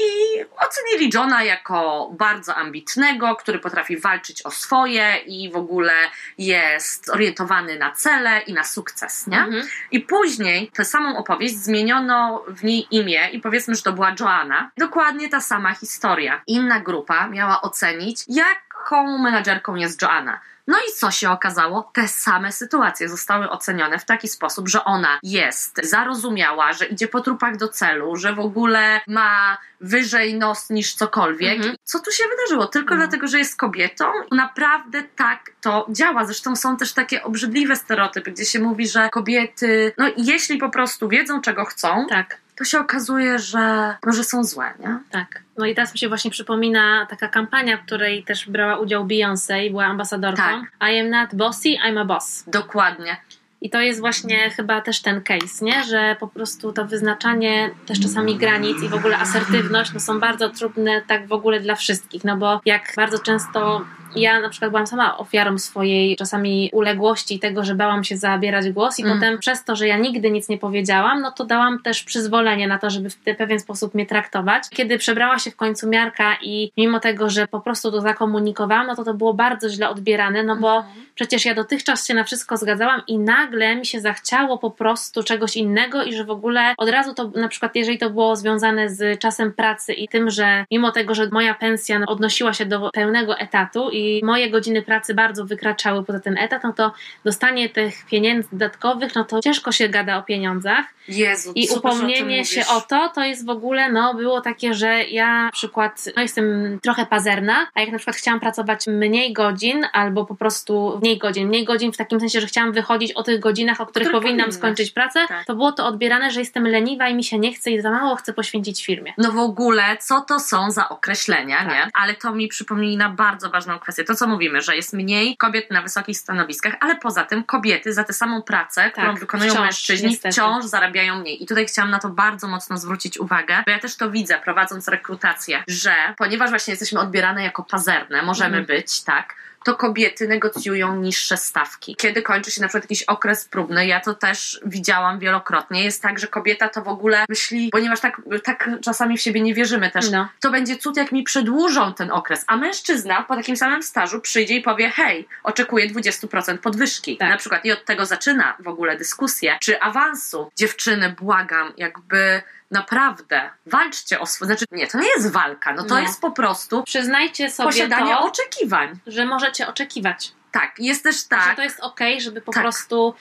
ocenili Johna jako bardzo ambitnego, który potrafi walczyć o swoje i w ogóle jest zorientowany na cele i na sukces, nie? Mhm. I później tę samą opowieść zmieniono w niej imię i powiedzmy, że to była Joanna. Dokładnie ta sama historia. Inna grupa miała ocenić, jaką menadżerką jest Joanna. No i co się okazało? Te same sytuacje zostały ocenione w taki sposób, że ona jest zarozumiała, że idzie po trupach do celu, że w ogóle ma wyżej nos niż cokolwiek. Mhm. Co tu się wydarzyło? Tylko mhm. dlatego, że jest kobietą? Naprawdę tak to działa. Zresztą są też takie obrzydliwe stereotypy, gdzie się mówi, że kobiety, no jeśli po prostu wiedzą, czego chcą, tak to się okazuje, że, no, że są złe, nie? Tak. No i teraz mi się właśnie przypomina taka kampania, w której też brała udział Beyoncé i była ambasadorką. Tak. I am not bossy, I'm a boss. Dokładnie. I to jest właśnie chyba też ten case, nie? że po prostu to wyznaczanie też czasami granic i w ogóle asertywność no są bardzo trudne tak w ogóle dla wszystkich, no bo jak bardzo często ja na przykład byłam sama ofiarą swojej czasami uległości tego, że bałam się zabierać głos i mm. potem przez to, że ja nigdy nic nie powiedziałam, no to dałam też przyzwolenie na to, żeby w pewien sposób mnie traktować. Kiedy przebrała się w końcu miarka i mimo tego, że po prostu to zakomunikowałam, no to to było bardzo źle odbierane, no bo mm. przecież ja dotychczas się na wszystko zgadzałam i nagle mi się zachciało po prostu czegoś innego i że w ogóle od razu to na przykład jeżeli to było związane z czasem pracy i tym, że mimo tego, że moja pensja odnosiła się do pełnego etatu moje godziny pracy bardzo wykraczały poza ten etat, no to dostanie tych pieniędzy dodatkowych, no to ciężko się gada o pieniądzach. Jezu, I upomnienie się o to, to jest w ogóle, no, było takie, że ja na przykład, no, jestem trochę pazerna, a jak na przykład chciałam pracować mniej godzin, albo po prostu mniej godzin, mniej godzin w takim sensie, że chciałam wychodzić o tych godzinach, o których Które powinnam skończyć pracę, tak. to było to odbierane, że jestem leniwa i mi się nie chce i za mało chcę poświęcić firmie. No w ogóle, co to są za określenia, tak. nie? Ale to mi przypomina bardzo ważną kwestię. To, co mówimy, że jest mniej kobiet na wysokich stanowiskach, ale poza tym kobiety za tę samą pracę, którą tak, wykonują wciąż, mężczyźni, niestety. wciąż zarabiają mniej. I tutaj chciałam na to bardzo mocno zwrócić uwagę, bo ja też to widzę, prowadząc rekrutację, że ponieważ właśnie jesteśmy odbierane jako pazerne, możemy mhm. być, tak, to kobiety negocjują niższe stawki. Kiedy kończy się na przykład jakiś okres próbny, ja to też widziałam wielokrotnie, jest tak, że kobieta to w ogóle myśli, ponieważ tak, tak czasami w siebie nie wierzymy też, no. to będzie cud, jak mi przedłużą ten okres, a mężczyzna po takim samym stażu przyjdzie i powie, hej, oczekuję 20% podwyżki. Tak. Na przykład i od tego zaczyna w ogóle dyskusja, czy awansu. Dziewczyny, błagam, jakby naprawdę walczcie o swoje. Znaczy, nie, to nie jest walka, no to No. jest po prostu Przyznajcie sobie posiadanie to, oczekiwań. że możecie oczekiwać. Tak, jest też Że tak. to jest okej, żeby po Tak. prostu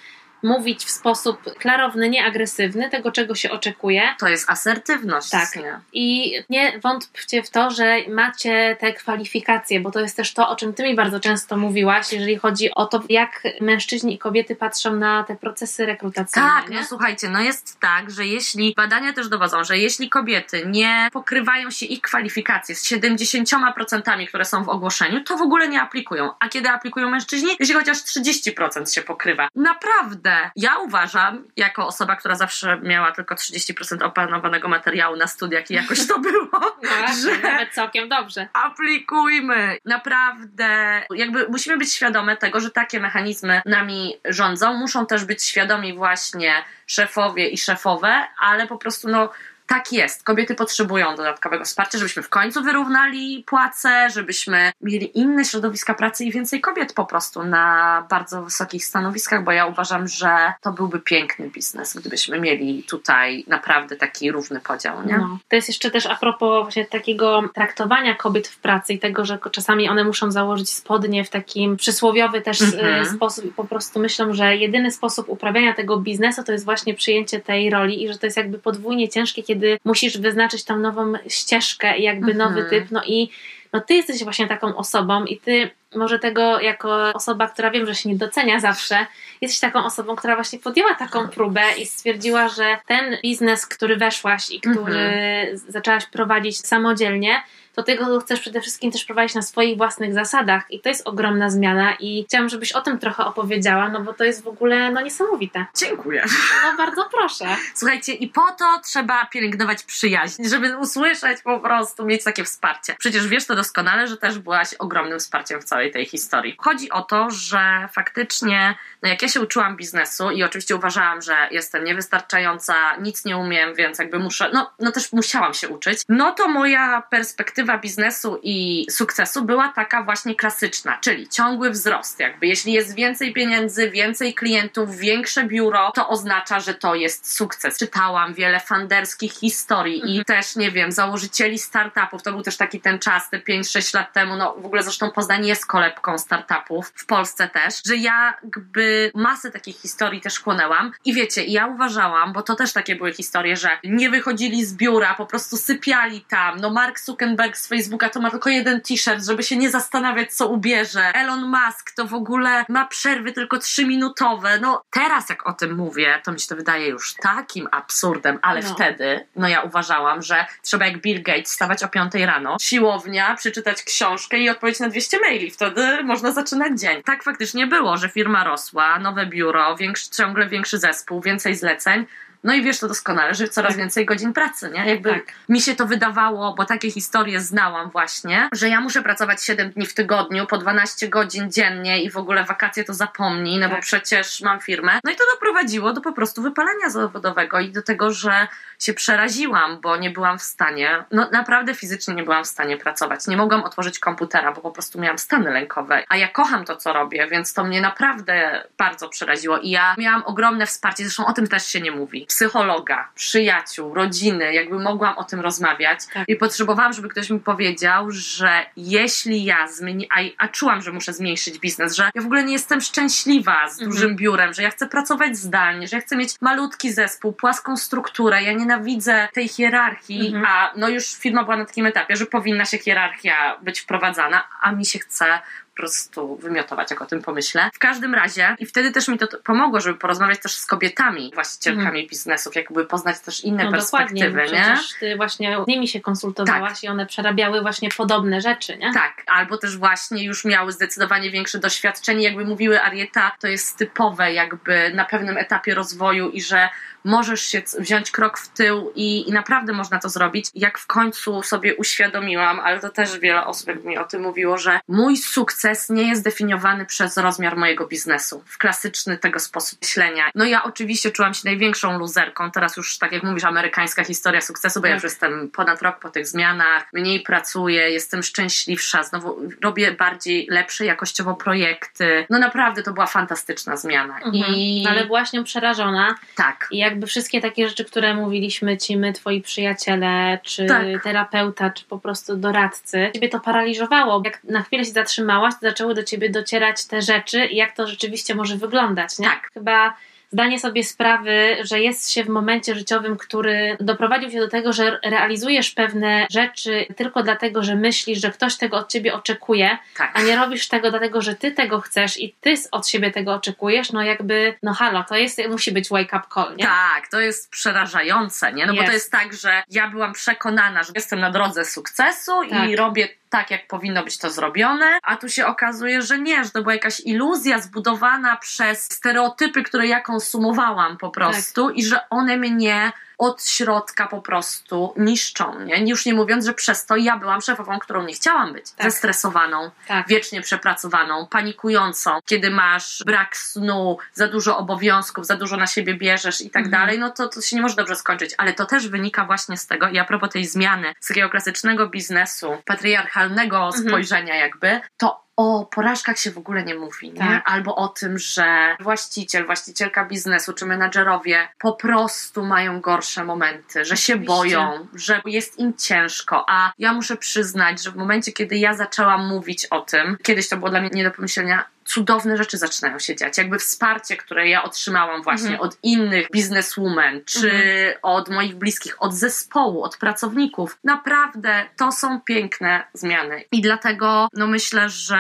mówić w sposób klarowny, nieagresywny tego, czego się oczekuje. To jest asertywność. Tak. Nie? I nie wątpcie w to, że macie te kwalifikacje, bo to jest też to, o czym ty mi bardzo często mówiłaś, jeżeli chodzi o to, jak mężczyźni i kobiety patrzą na te procesy rekrutacyjne. Tak, nie? no słuchajcie, no jest tak, że jeśli badania też dowodzą, że jeśli kobiety nie pokrywają się ich kwalifikacje z 70%, które są w ogłoszeniu, to w ogóle nie aplikują. A kiedy aplikują mężczyźni, jeśli chociaż 30% się pokrywa. Naprawdę, ja uważam, jako osoba, która zawsze miała tylko 30% opanowanego materiału na studiach i jakoś to było, No, że nawet całkiem dobrze. aplikujmy. Naprawdę, jakby musimy być świadome tego, że takie mechanizmy nami rządzą. Muszą też być świadomi właśnie szefowie i szefowe, ale po prostu no. Tak jest. Kobiety potrzebują dodatkowego wsparcia, żebyśmy w końcu wyrównali płace, żebyśmy mieli inne środowiska pracy i więcej kobiet po prostu na bardzo wysokich stanowiskach, bo ja uważam, że to byłby piękny biznes, gdybyśmy mieli tutaj naprawdę taki równy podział, nie? No. To jest jeszcze też a propos właśnie takiego traktowania kobiet w pracy i tego, że czasami one muszą założyć spodnie w takim przysłowiowy też Mhm. e, sposób i po prostu myślą, że jedyny sposób uprawiania tego biznesu to jest właśnie przyjęcie tej roli i że to jest jakby podwójnie ciężkie, kiedy musisz wyznaczyć tą nową ścieżkę i jakby Mhm. nowy typ, no i no ty jesteś właśnie taką osobą i ty może tego jako osoba, która wiem, że się nie docenia zawsze, jesteś taką osobą, która właśnie podjęła taką próbę i stwierdziła, że ten biznes, który weszłaś i który Mhm. zaczęłaś prowadzić samodzielnie, to ty go chcesz przede wszystkim też prowadzić na swoich własnych zasadach i to jest ogromna zmiana i chciałam, żebyś o tym trochę opowiedziała, no bo to jest w ogóle no niesamowite. Dziękuję. No bardzo proszę. Słuchajcie, i po to trzeba pielęgnować przyjaźń, żeby usłyszeć po prostu, mieć takie wsparcie. Przecież wiesz to doskonale, że też byłaś ogromnym wsparciem w całej tej historii. Chodzi o to, że faktycznie, no jak ja się uczyłam biznesu i oczywiście uważałam, że jestem niewystarczająca, nic nie umiem, więc jakby muszę, no, no też musiałam się uczyć, no to moja perspektywa biznesu i sukcesu była taka właśnie klasyczna, czyli ciągły wzrost. Jakby jeśli jest więcej pieniędzy, więcej klientów, większe biuro, to oznacza, że to jest sukces. Czytałam wiele fanderskich historii i też, nie wiem, założycieli startupów. To był też taki ten czas, te 5-6 lat temu. No w ogóle zresztą Poznań jest kolebką startupów, w Polsce też, że ja jakby masę takich historii też chłonęłam. I wiecie, ja uważałam, bo to też takie były historie, że nie wychodzili z biura, po prostu sypiali tam. No Mark Zuckerberg z Facebooka to ma tylko jeden t-shirt, żeby się nie zastanawiać, co ubierze. Elon Musk to w ogóle ma przerwy tylko trzyminutowe. No teraz jak o tym mówię, to mi się to wydaje już takim absurdem, ale No. wtedy, no ja uważałam, że trzeba jak Bill Gates stawać o 5 rano, siłownia, przeczytać książkę i odpowiedzieć na 200 maili. Wtedy można zaczynać dzień. Tak faktycznie było, że firma rosła, nowe biuro, większy, ciągle większy zespół, więcej zleceń. No i wiesz to doskonale, że coraz Tak. więcej godzin pracy, nie? Jakby Tak. mi się to wydawało, bo takie historie znałam właśnie, że ja muszę pracować 7 dni w tygodniu, po 12 godzin dziennie i w ogóle wakacje to zapomnij, no bo Tak. przecież mam firmę. No i to doprowadziło do po prostu wypalenia zawodowego i do tego, że się przeraziłam, bo nie byłam w stanie, no naprawdę fizycznie nie byłam w stanie pracować. Nie mogłam otworzyć komputera, bo po prostu miałam stany lękowe. A ja kocham to, co robię, więc to mnie naprawdę bardzo przeraziło i ja miałam ogromne wsparcie, zresztą o tym też się nie mówi. Psychologa, przyjaciół, rodziny, jakby mogłam o tym rozmawiać Tak. i potrzebowałam, żeby ktoś mi powiedział, że jeśli ja zmienię, a, a czułam, że muszę zmniejszyć biznes, że ja w ogóle nie jestem szczęśliwa z Mhm. dużym biurem, że ja chcę pracować zdalnie, że ja chcę mieć malutki zespół, płaską strukturę, ja nienawidzę tej hierarchii, Mhm. a no już firma była na takim etapie, że powinna się hierarchia być wprowadzana, a mi się chce prostu wymiotować, jak o tym pomyślę. W każdym razie, i wtedy też mi to pomogło, żeby porozmawiać też z kobietami, właścicielkami biznesów, jakby poznać też inne No dokładnie, perspektywy, nie? przecież ty właśnie z nimi się konsultowałaś i one przerabiały właśnie podobne rzeczy, nie? Tak, albo też właśnie już miały zdecydowanie większe doświadczenie, jakby mówiły Arieta, to jest typowe jakby na pewnym etapie rozwoju i że możesz się wziąć krok w tył i, i naprawdę można to zrobić. Jak w końcu sobie uświadomiłam, ale to też wiele osób mi o tym mówiło, że mój sukces nie jest definiowany przez rozmiar mojego biznesu, w klasyczny tego sposób myślenia. No ja oczywiście czułam się największą luzerką, teraz już tak jak mówisz, amerykańska historia sukcesu, bo tak. ja już jestem ponad rok po tych zmianach, mniej pracuję, jestem szczęśliwsza, znowu robię bardziej lepsze jakościowo projekty. No naprawdę to była fantastyczna zmiana. Mhm. I... Ale byłaś nią przerażona. Tak. I jakby wszystkie takie rzeczy, które mówiliśmy ci, my, twoi przyjaciele, czy tak. terapeuta, czy po prostu doradcy, ciebie to paraliżowało. Jak na chwilę się zatrzymałaś, to zaczęły do ciebie docierać te rzeczy i jak to rzeczywiście może wyglądać, nie? Tak. Chyba zdanie sobie sprawy, że jest się w momencie życiowym, który doprowadził cię do tego, że realizujesz pewne rzeczy tylko dlatego, że myślisz, że ktoś tego od ciebie oczekuje, tak. a nie robisz tego dlatego, że ty tego chcesz i ty od siebie tego oczekujesz, no jakby, no halo, to jest, musi być wake up call, nie? Tak, to jest przerażające, nie? No bo to jest tak, że ja byłam przekonana, że jestem na drodze sukcesu tak. i robię tak, jak powinno być to zrobione, a tu się okazuje, że nie, że to była jakaś iluzja zbudowana przez stereotypy, które ja konsumowałam po prostu tak. i że one mnie od środka po prostu niszczą, nie? Już nie mówiąc, że przez to ja byłam szefową, którą nie chciałam być. Tak. Zestresowaną, tak. wiecznie przepracowaną, panikującą. Kiedy masz brak snu, za dużo obowiązków, za dużo na siebie bierzesz i tak mhm. dalej, no to, to się nie może dobrze skończyć. Ale to też wynika właśnie z tego, i a propos tej zmiany z takiego klasycznego biznesu, patriarchalnego mhm. spojrzenia jakby, to o porażkach się w ogóle nie mówi, nie? Tak. Albo o tym, że właściciel, właścicielka biznesu czy menadżerowie po prostu mają gorsze momenty, że Oczywiście. się boją, że jest im ciężko. A ja muszę przyznać, że w momencie, kiedy ja zaczęłam mówić o tym, kiedyś to było dla mnie nie do pomyślenia, cudowne rzeczy zaczynają się dziać. Jakby wsparcie, które ja otrzymałam właśnie mhm. od innych bizneswomen, czy mhm. od moich bliskich, od zespołu, od pracowników. Naprawdę to są piękne zmiany. I dlatego no myślę, że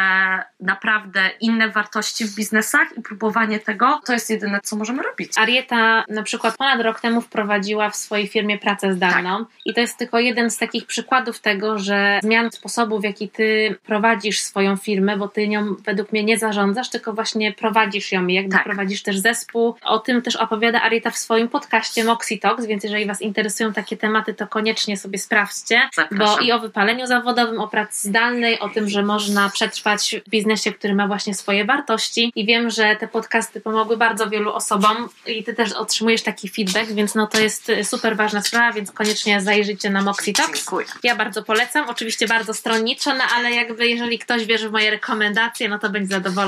naprawdę inne wartości w biznesach i próbowanie tego to jest jedyne, co możemy robić. Arieta na przykład ponad rok temu wprowadziła w swojej firmie pracę zdalną tak. i to jest tylko jeden z takich przykładów tego, że zmian sposobu, w jaki ty prowadzisz swoją firmę, bo ty nią według mnie nie zarządzasz zarządzasz, tylko właśnie prowadzisz ją i jakby tak. prowadzisz też zespół. O tym też opowiada Arita w swoim podcaście Moxie Talks, więc jeżeli Was interesują takie tematy, to koniecznie sobie sprawdźcie, Zapraszam. bo i o wypaleniu zawodowym, o pracy zdalnej, o tym, że można przetrwać w biznesie, który ma właśnie swoje wartości i wiem, że te podcasty pomogły bardzo wielu osobom i Ty też otrzymujesz taki feedback, więc no to jest super ważna sprawa, więc koniecznie zajrzyjcie na Moxie Talks. Dziękuję. Ja bardzo polecam, oczywiście bardzo stronniczo, no ale jakby jeżeli ktoś wierzy w moje rekomendacje, no to będzie zadowolony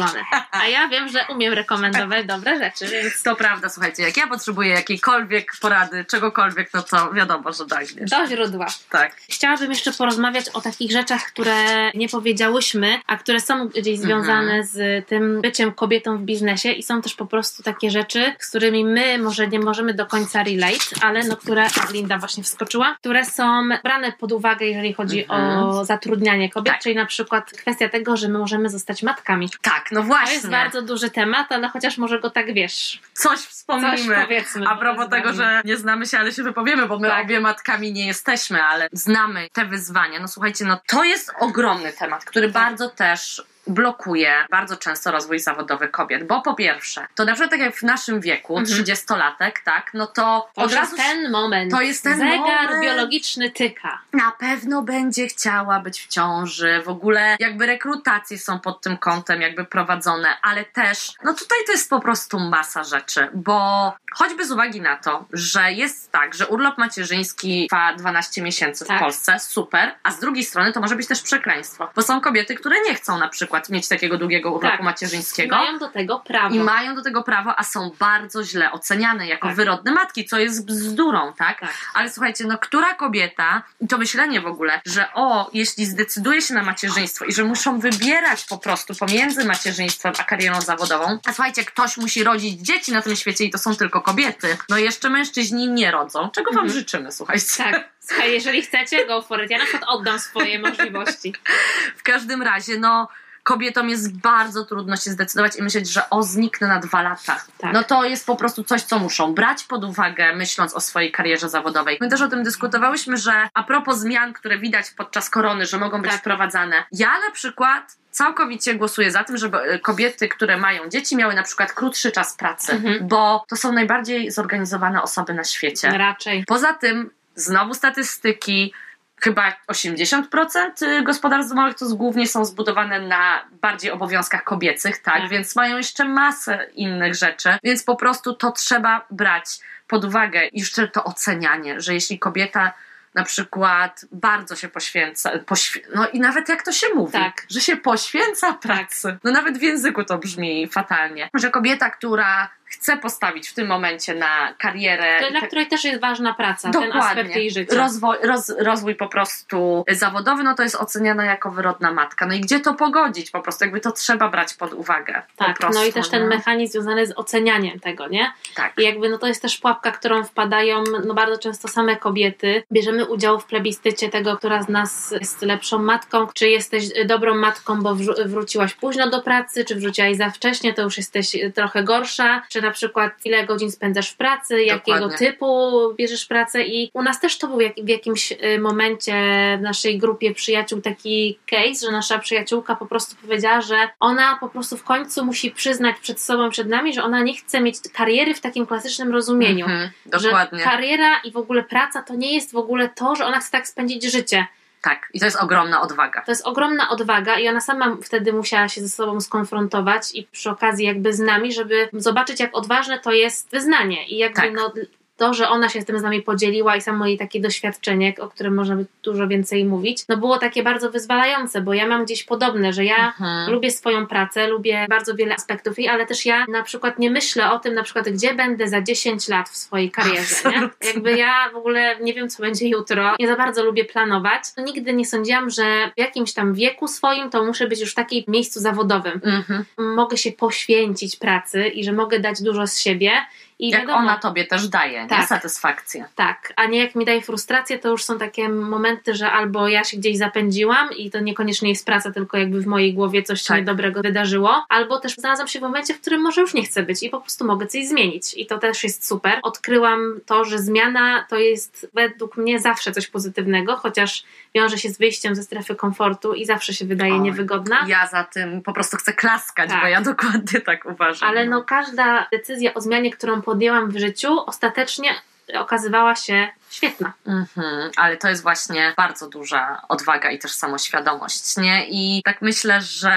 A ja wiem, że umiem rekomendować dobre rzeczy, więc... To prawda, słuchajcie, jak ja potrzebuję jakiejkolwiek porady, czegokolwiek, no to wiadomo, że tak. Wiesz. Do źródła. Tak. Chciałabym jeszcze porozmawiać o takich rzeczach, które nie powiedziałyśmy, a które są gdzieś związane mhm. z tym byciem kobietą w biznesie i są też po prostu takie rzeczy, z którymi my może nie możemy do końca relate, ale no które, Linda właśnie wskoczyła, które są brane pod uwagę, jeżeli chodzi mhm. o zatrudnianie kobiet, tak. czyli na przykład kwestia tego, że my możemy zostać matkami. Tak, no właśnie. To jest bardzo duży temat, ale chociaż może go tak wiesz. Coś wspomnimy. Coś powiedzmy. A propos tego, że nie znamy się, ale się wypowiemy, bo my tak. obie matkami nie jesteśmy, ale znamy te wyzwania. No słuchajcie, no to jest ogromny temat, który tak. bardzo też blokuje bardzo często rozwój zawodowy kobiet, bo po pierwsze, to na przykład tak jak w naszym wieku, mhm. 30-latek, tak, no to od razu ten moment. To jest ten Zegar moment. biologiczny tyka. Na pewno będzie chciała być w ciąży, w ogóle jakby rekrutacje są pod tym kątem jakby prowadzone, ale też, no tutaj to jest po prostu masa rzeczy, bo choćby z uwagi na to, że jest tak, że urlop macierzyński trwa 12 miesięcy w tak. Polsce, super, a z drugiej strony to może być też przekleństwo, bo są kobiety, które nie chcą na przykład przykład mieć takiego długiego urlopu tak. macierzyńskiego. I mają do tego prawo. I mają do tego prawo, a są bardzo źle oceniane jako tak. wyrodne matki, co jest bzdurą, tak? tak? Ale słuchajcie, no która kobieta, i to myślenie w ogóle, że o, jeśli zdecyduje się na macierzyństwo i że muszą wybierać po prostu pomiędzy macierzyństwem a karierą zawodową, a słuchajcie, ktoś musi rodzić dzieci na tym świecie i to są tylko kobiety, no jeszcze mężczyźni nie rodzą. Czego wam mhm. życzymy, słuchajcie? Tak. Słuchaj, jeżeli chcecie, go for it. Ja na przykład oddam swoje możliwości. w każdym razie, no kobietom jest bardzo trudno się zdecydować i myśleć, że o, zniknę na dwa lata. Tak. No to jest po prostu coś, co muszą brać pod uwagę, myśląc o swojej karierze zawodowej. My też o tym dyskutowałyśmy, że a propos zmian, które widać podczas korony, że mogą być tak. wprowadzane. Ja na przykład całkowicie głosuję za tym, żeby e, kobiety, które mają dzieci, miały na przykład krótszy czas pracy, mhm. bo to są najbardziej zorganizowane osoby na świecie. Raczej. Poza tym, znowu statystyki, chyba 80% gospodarstw domowych to głównie są zbudowane na bardziej obowiązkach kobiecych, tak? Tak. Więc mają jeszcze masę innych rzeczy, więc po prostu to trzeba brać pod uwagę i jeszcze to ocenianie, że jeśli kobieta na przykład bardzo się poświęca, poświ- no i nawet jak to się mówi, Tak. że się poświęca pracy. No nawet w języku to brzmi fatalnie. Że kobieta, która chce postawić w tym momencie na karierę. To, dla której też jest ważna praca, ten aspekt jej życia. Rozwój, roz, rozwój po prostu zawodowy, no to jest oceniana jako wyrodna matka. No i gdzie to pogodzić? Po prostu jakby to trzeba brać pod uwagę. po tak, prostu, no i też ten no. mechanizm związany z ocenianiem tego, nie? Tak. I jakby no to jest też pułapka, którą wpadają no bardzo często same kobiety. Bierzemy udział w plebiscycie tego, która z nas jest lepszą matką, czy jesteś dobrą matką, bo wróciłaś późno do pracy, czy wróciłaś za wcześnie, to już jesteś trochę gorsza, czy na przykład ile godzin spędzasz w pracy, jakiego Dokładnie. typu bierzesz pracę i u nas też to był jak, w jakimś y, momencie w naszej grupie przyjaciół taki case, że nasza przyjaciółka po prostu powiedziała, że ona po prostu w końcu musi przyznać przed sobą, przed nami, że ona nie chce mieć kariery w takim klasycznym rozumieniu. Mhm, dokładnie. Że kariera i w ogóle praca to nie jest w ogóle to, że ona chce tak spędzić życie. Tak. I to jest ogromna odwaga. To jest ogromna odwaga i ona sama wtedy musiała się ze sobą skonfrontować i przy okazji jakby z nami, żeby zobaczyć jak odważne to jest wyznanie i jakby Tak. no to, że ona się z tym z nami podzieliła i samo jej takie doświadczenie, o którym można by dużo więcej mówić, no było takie bardzo wyzwalające, bo ja mam gdzieś podobne, że ja Mhm. Lubię swoją pracę, lubię bardzo wiele aspektów jej, ale też ja na przykład nie myślę o tym, na przykład gdzie będę za 10 lat w swojej karierze. Nie? Jakby ja w ogóle nie wiem, co będzie jutro. Nie za bardzo lubię planować. Nigdy nie sądziłam, że w jakimś tam wieku swoim to muszę być już w takim miejscu zawodowym. Mhm. Mogę się poświęcić pracy i że mogę dać dużo z siebie. I Jak wiadomo, ona tobie też daje, nie? Tak. Satysfakcję. tak, a nie jak mi daje frustrację, to już są takie momenty, że albo ja się gdzieś zapędziłam i to niekoniecznie jest praca, tylko jakby w mojej głowie coś się Tak. niedobrego wydarzyło, albo też znalazłam się w momencie, w którym może już nie chcę być i po prostu mogę coś zmienić i to też jest super. Odkryłam to, że zmiana to jest według mnie zawsze coś pozytywnego, chociaż wiąże się z wyjściem ze strefy komfortu i zawsze się wydaje Oj, niewygodna. Ja za tym po prostu chcę klaskać, Tak. bo ja dokładnie tak uważam. Ale no każda decyzja o zmianie, którą podjęłam w życiu, ostatecznie okazywała się świetna. Mhm, ale to jest właśnie bardzo duża odwaga i też samoświadomość, nie? I tak myślę, że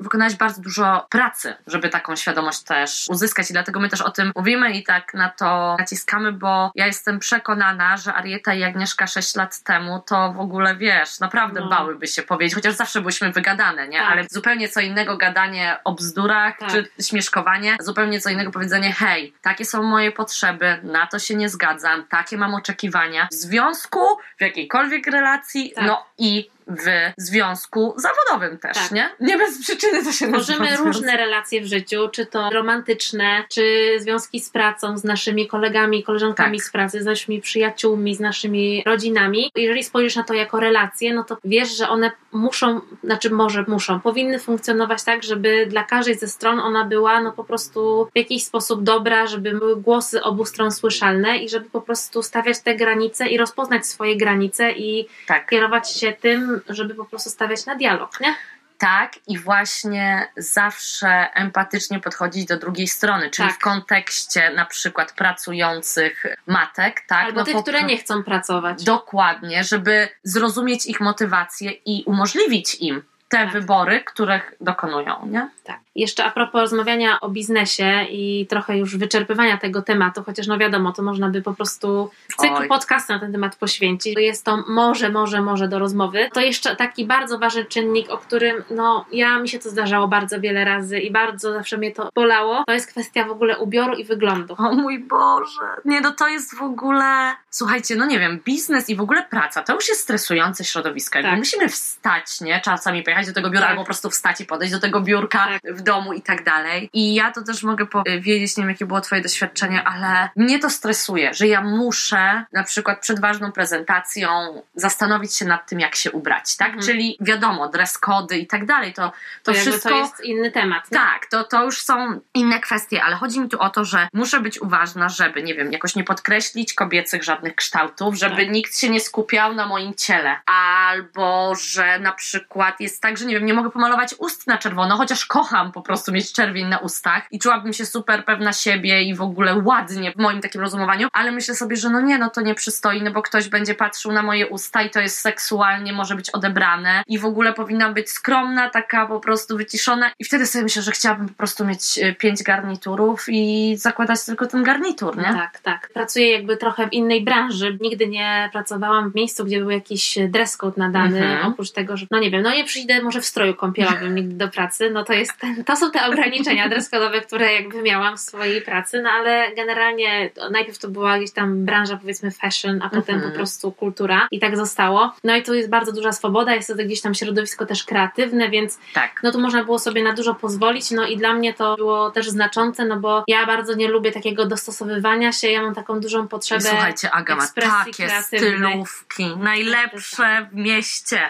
wykonałaś bardzo dużo pracy, żeby taką świadomość też uzyskać i dlatego my też o tym mówimy i tak na to naciskamy, bo ja jestem przekonana, że Arieta i Agnieszka 6 lat temu to w ogóle, wiesz, naprawdę No. bałyby się powiedzieć, chociaż zawsze byliśmy wygadane, nie? Tak. Ale zupełnie co innego gadanie o bzdurach Tak. czy śmieszkowanie, zupełnie co innego powiedzenie, hej, takie są moje potrzeby, na to się nie zgadzam, takie mam oczekiwania w związku, w jakiejkolwiek relacji, Tak. no i w związku zawodowym też, Tak. nie? Nie bez przyczyny to się nazywa Tworzymy różne relacje w życiu, czy to romantyczne, czy związki z pracą, z naszymi kolegami, koleżankami Tak. z pracy, z naszymi przyjaciółmi, z naszymi rodzinami. Jeżeli spojrzysz na to jako relacje, no to wiesz, że one muszą, znaczy może muszą, powinny funkcjonować tak, żeby dla każdej ze stron ona była no po prostu w jakiś sposób dobra, żeby były głosy obu stron słyszalne i żeby po prostu stawiać te granice i rozpoznać swoje granice i Tak. kierować się tym, żeby po prostu stawiać na dialog, nie? Tak, i właśnie zawsze empatycznie podchodzić do drugiej strony, czyli Tak. w kontekście na przykład pracujących matek, tak? Albo tych, po- które nie chcą pracować. Dokładnie, żeby zrozumieć ich motywację i umożliwić im te Tak. wybory, których dokonują, nie? Tak. Jeszcze a propos rozmawiania o biznesie i trochę już wyczerpywania tego tematu, chociaż no wiadomo, to można by po prostu cykl podcastu na ten temat poświęcić. Jest to może, może, może do rozmowy. To jeszcze taki bardzo ważny czynnik, o którym no ja mi się to zdarzało bardzo wiele razy i bardzo zawsze mnie to bolało. To jest kwestia w ogóle ubioru i wyglądu. O mój Boże. Nie, no to jest w ogóle. Słuchajcie, no nie wiem, biznes i w ogóle praca to już jest stresujące środowisko. Jakby Tak. musimy wstać, nie? Czasami pojechać do tego biura, Tak. albo po prostu wstać i podejść do tego biurka Tak. w domu i tak dalej. I ja to też mogę powiedzieć, nie wiem, jakie było Twoje doświadczenie, ale mnie to stresuje, że ja muszę na przykład przed ważną prezentacją zastanowić się nad tym, jak się ubrać, tak? Mhm. Czyli wiadomo, dress cody i tak dalej. To, to, To, wszystko. to jest inny temat. nie? Tak, to, to już są inne kwestie, ale chodzi mi tu o to, że muszę być uważna, żeby, nie wiem, jakoś nie podkreślić kobiecych żadnych kształtów, żeby Tak. nikt się nie skupiał na moim ciele. Albo, że na przykład jest tak, że nie wiem, nie mogę pomalować ust na czerwono, chociaż kocham po prostu mieć czerwień na ustach i czułabym się super pewna siebie i w ogóle ładnie w moim takim rozumowaniu, ale myślę sobie, że no nie, no to nie przystoi, no bo ktoś będzie patrzył na moje usta i to jest seksualnie, może być odebrane i w ogóle powinnam być skromna, taka po prostu wyciszona i wtedy sobie myślę, że chciałabym po prostu mieć e, pięć garniturów i zakładać tylko ten garnitur, nie? Tak, tak. Pracuję jakby trochę w innej branży. Nigdy nie pracowałam w miejscu, gdzie był jakiś dress code nadany, Mhm. oprócz tego, że no nie wiem, no nie przyjdę może w stroju kąpielowym nigdy do pracy, no to jest ten, to są te ograniczenia dress które jakby miałam w swojej pracy, no ale generalnie najpierw to była gdzieś tam branża powiedzmy fashion, a potem Mhm. po prostu kultura i tak zostało. No i tu jest bardzo duża swoboda, jest to gdzieś tam środowisko też kreatywne, więc Tak. no to można było sobie na dużo pozwolić, no i dla mnie to było też znaczące, no bo ja bardzo nie lubię takiego dostosowywania się, ja mam taką dużą I potrzebę słuchajcie, Aga ma takie stylówki, najlepsze w mieście.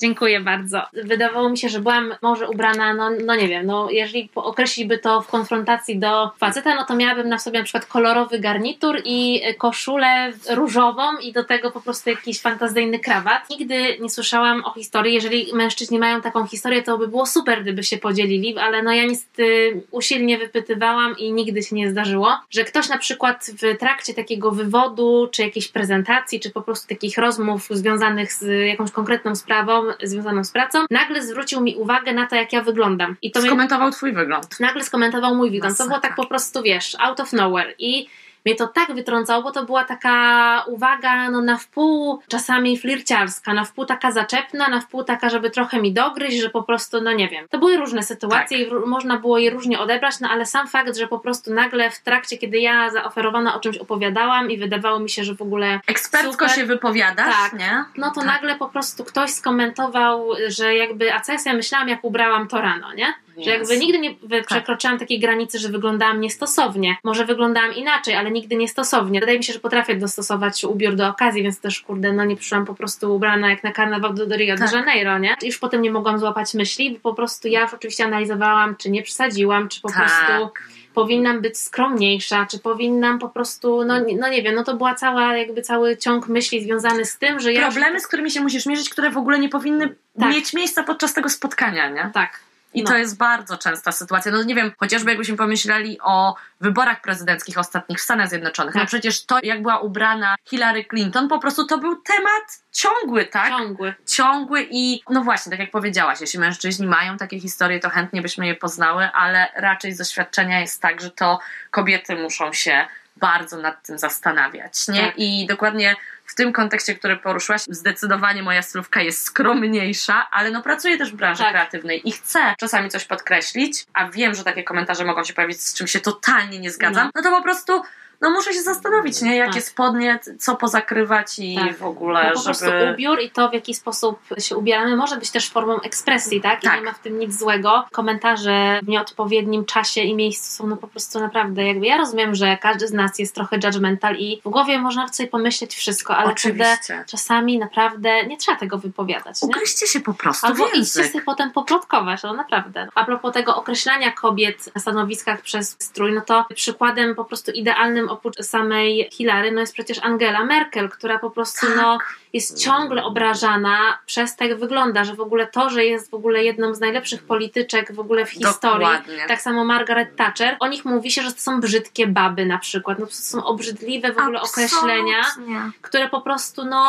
Dziękuję bardzo. Wydawało mi się, że byłam może ubrana, no, no nie wiem, no jeżeli po- określić by to w konfrontacji do faceta, no to miałabym na sobie na przykład kolorowy garnitur i koszulę różową i do tego po prostu jakiś fantazyjny krawat. Nigdy nie słyszałam o historii, jeżeli mężczyźni mają taką historię, to by było super, gdyby się podzielili, ale no ja niestety usilnie wypytywałam i nigdy się nie zdarzyło, że ktoś na przykład w trakcie takiego wywodu, czy jakiejś prezentacji, czy po prostu takich rozmów związanych z jakąś konkretną sprawą, związaną z pracą, nagle zwrócił mi uwagę na to, jak ja wyglądam. I to mnie Skomentował twój wygląd. nagle skomentował mój wygląd. To było tak po prostu, wiesz, out of nowhere. I mnie to tak wytrącało, bo to była taka uwaga no, na wpół czasami flirciarska, na wpół taka zaczepna, na wpół taka, żeby trochę mi dogryźć, że po prostu, no nie wiem. To były różne sytuacje Tak. i można było je różnie odebrać, no ale sam fakt, że po prostu nagle w trakcie, kiedy ja zaoferowana o czymś opowiadałam i wydawało mi się, że w ogóle Ekspertko Super. się wypowiadasz, Tak. nie? no to Tak. nagle po prostu ktoś skomentował, że jakby, a co ja sobie myślałam, jak ubrałam to rano, nie? Że jakby nigdy nie wy- przekroczyłam takiej granicy, że wyglądałam niestosownie. Może wyglądałam inaczej, ale nigdy niestosownie. Wydaje mi się, że potrafię dostosować ubiór do okazji, więc też kurde, no nie przyszłam po prostu ubrana jak na karnawał do, do Rio de Tak. Janeiro, nie? Już potem nie mogłam złapać myśli, bo po prostu ja już oczywiście analizowałam, czy nie przesadziłam, czy po Tak. prostu powinnam być skromniejsza, czy powinnam po prostu, no, nie- no nie wiem, no to była cała, jakby cały ciąg myśli związany z tym, że ja... Problemy, z którymi się musisz mierzyć, które w ogóle nie powinny Tak. mieć miejsca podczas tego spotkania, nie? Tak. I No. to jest bardzo częsta sytuacja. No nie wiem, chociażby jakbyśmy pomyśleli o wyborach prezydenckich ostatnich w Stanach Zjednoczonych. No Tak. przecież to, jak była ubrana Hillary Clinton, po prostu to był temat ciągły, tak? Ciągły. ciągły i no właśnie, tak jak powiedziałaś, jeśli mężczyźni mają takie historie, to chętnie byśmy je poznały, ale raczej z doświadczenia jest tak, że to kobiety muszą się bardzo nad tym zastanawiać, nie? Tak. I dokładnie w tym kontekście, który poruszyłaś, zdecydowanie moja stylówka jest skromniejsza, ale no pracuję też w branży Tak. kreatywnej i chcę czasami coś podkreślić, a wiem, że takie komentarze mogą się pojawić, z czym się totalnie nie zgadzam, no, to po prostu no muszę się zastanowić, nie? Jakie Tak. spodnie, co pozakrywać i Tak. w ogóle, No po prostu żeby... ubiór i to, w jaki sposób się ubieramy, może być też formą ekspresji, tak? I Tak. nie ma w tym nic złego. Komentarze w nieodpowiednim czasie i miejscu są no po prostu naprawdę jakby. Ja rozumiem, że każdy z nas jest trochę judgmental i w głowie można sobie pomyśleć wszystko, ale wtedy Oczywiście. czasami naprawdę nie trzeba tego wypowiadać. Nie? Ugryźcie się po prostu Albo w idźcie język. sobie potem poplotkować, no naprawdę. A propos tego określania kobiet na stanowiskach przez strój, no to przykładem po prostu idealnym oprócz samej Hilary, no jest przecież Angela Merkel, która po prostu Tak. no jest ciągle obrażana przez tak wygląda, że w ogóle to, że jest w ogóle jedną z najlepszych polityczek w ogóle w historii, Dokładnie. tak samo Margaret Thatcher, o nich mówi się, że to są brzydkie baby na przykład, no to są obrzydliwe w ogóle określenia, Absolutnie. które po prostu no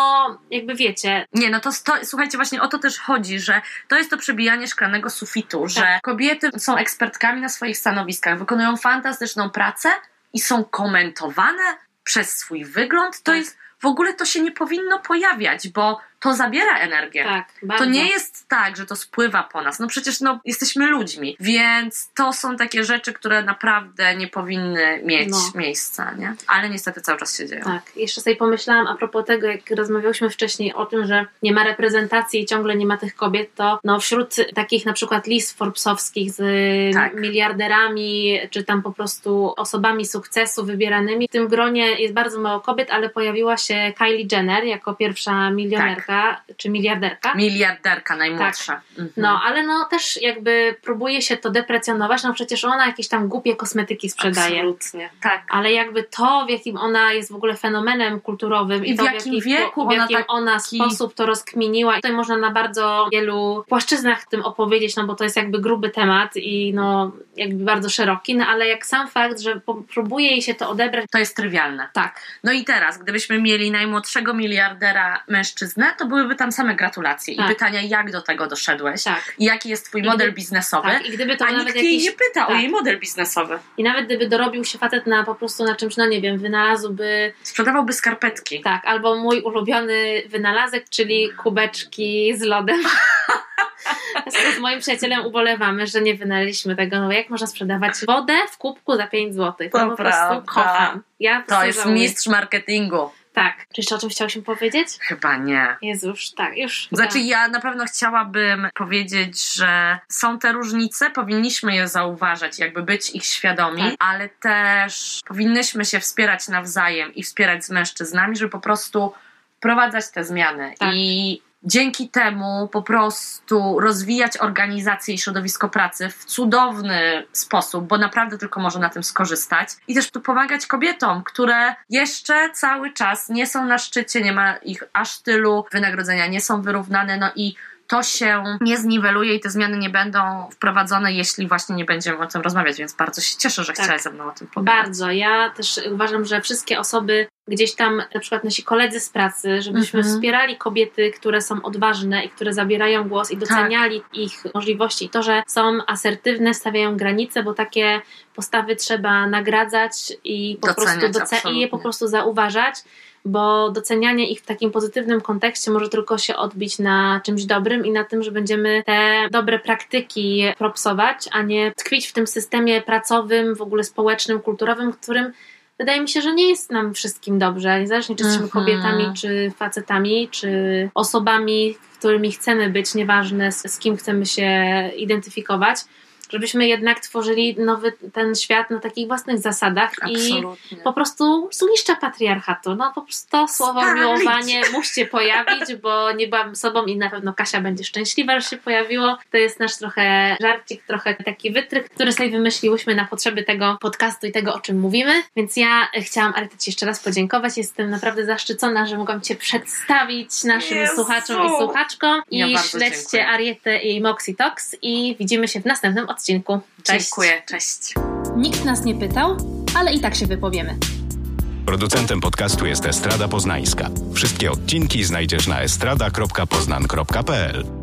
jakby wiecie, Nie, no to, to słuchajcie, właśnie o to też chodzi, że to jest to przebijanie szklanego sufitu, że Tak. kobiety są ekspertkami na swoich stanowiskach, wykonują fantastyczną pracę i są komentowane przez swój wygląd. To Tak. jest w ogóle to się nie powinno pojawiać, bo to zabiera energię. tak, bardzo. To nie jest tak, że to spływa po nas. No przecież no, jesteśmy ludźmi, więc to są takie rzeczy, które naprawdę nie powinny mieć No. miejsca, nie? Ale niestety cały czas się dzieją. Tak, jeszcze sobie pomyślałam a propos tego, jak rozmawiałyśmy wcześniej o tym, że nie ma reprezentacji i ciągle nie ma tych kobiet, to no wśród takich na przykład list Forbesowskich z Tak. miliarderami, czy tam po prostu osobami sukcesu wybieranymi, w tym gronie jest bardzo mało kobiet, ale pojawiła się Kylie Jenner jako pierwsza milionerka. Miliarderka, czy miliarderka. Miliarderka najmłodsza. Mhm. No, ale no też jakby próbuje się to deprecjonować, no przecież ona jakieś tam głupie kosmetyki sprzedaje. Absolutnie, tak. Ale jakby to, w jakim ona jest w ogóle fenomenem kulturowym I i, w to, jakim jaki, wieku w ona jakim taki- ona sposób to rozkminiła. Tutaj można na bardzo wielu płaszczyznach tym opowiedzieć, no bo to jest jakby gruby temat i no jakby bardzo szeroki, no ale jak sam fakt, że próbuje jej się to odebrać, To jest trywialne. tak, No i teraz, gdybyśmy mieli najmłodszego miliardera mężczyznę, to byłyby tam same gratulacje Tak. i pytania, jak do tego doszedłeś tak. i jaki jest twój model biznesowy. Tak, i gdyby to A nawet nikt jakiś nie pyta o tak. jej model biznesowy. I nawet gdyby dorobił się facet na po prostu na czymś, no nie wiem, wynalazłby, Sprzedawałby skarpetki. tak, albo mój ulubiony wynalazek, czyli kubeczki z lodem. Z moim przyjacielem ubolewamy, że nie wynaleźliśmy tego, no jak można sprzedawać wodę w kubku za 5 zł. To To po prostu kocham. Ja po To jest żałuję. mistrz marketingu. Tak. Czy jeszcze o czymś chciałyśmy powiedzieć? Chyba nie. Jezus, tak, już. Znaczy, tak. ja na pewno chciałabym powiedzieć, że są te różnice, powinniśmy je zauważać, jakby być ich świadomi, Tak. ale też powinnyśmy się wspierać nawzajem i wspierać z mężczyznami, żeby po prostu wprowadzać te zmiany. Tak. I dzięki temu po prostu rozwijać organizację i środowisko pracy w cudowny sposób, bo naprawdę tylko może na tym skorzystać. I też tu pomagać kobietom, które jeszcze cały czas nie są na szczycie, nie ma ich aż tylu, wynagrodzenia nie są wyrównane, no i to się nie zniweluje i te zmiany nie będą wprowadzone, jeśli właśnie nie będziemy o tym rozmawiać, więc bardzo się cieszę, że Tak. chciałaś ze mną o tym pogadać. Bardzo. Ja też uważam, że wszystkie osoby, gdzieś tam, na przykład nasi koledzy z pracy, żebyśmy Mhm. wspierali kobiety, które są odważne i które zabierają głos i doceniali ich możliwości. I to, że są asertywne, stawiają granice, bo takie postawy trzeba nagradzać i po Doceniać, prostu doce- i je po prostu zauważać. Bo docenianie ich w takim pozytywnym kontekście może tylko się odbić na czymś dobrym i na tym, że będziemy te dobre praktyki propsować, a nie tkwić w tym systemie pracowym, w ogóle społecznym, kulturowym, którym wydaje mi się, że nie jest nam wszystkim dobrze, niezależnie czy jesteśmy Mhm. kobietami, czy facetami, czy osobami, którymi chcemy być, nieważne z kim chcemy się identyfikować, żebyśmy jednak tworzyli nowy ten świat na takich własnych zasadach i Absolutnie. po prostu zniszcza patriarchatu. No po prostu to słowo Spalić. miłowanie musi się pojawić, bo nie byłam sobą i na pewno Kasia będzie szczęśliwa, że się pojawiło. To jest nasz trochę żarcik, trochę taki wytrych, który sobie wymyśliłyśmy na potrzeby tego podcastu i tego, o czym mówimy. Więc ja chciałam Aryta Ci jeszcze raz podziękować. Jestem naprawdę zaszczycona, że mogłam Cię przedstawić naszym Jezu. słuchaczom i słuchaczkom. I Ja śledźcie dziękuję. Arietę i Moxie Talks i widzimy się w następnym odcinku. Cześć. Dziękuję, cześć. Nikt nas nie pytał, ale i tak się wypowiemy. Producentem podcastu jest Estrada Poznańska. Wszystkie odcinki znajdziesz na estrada.poznan.pl.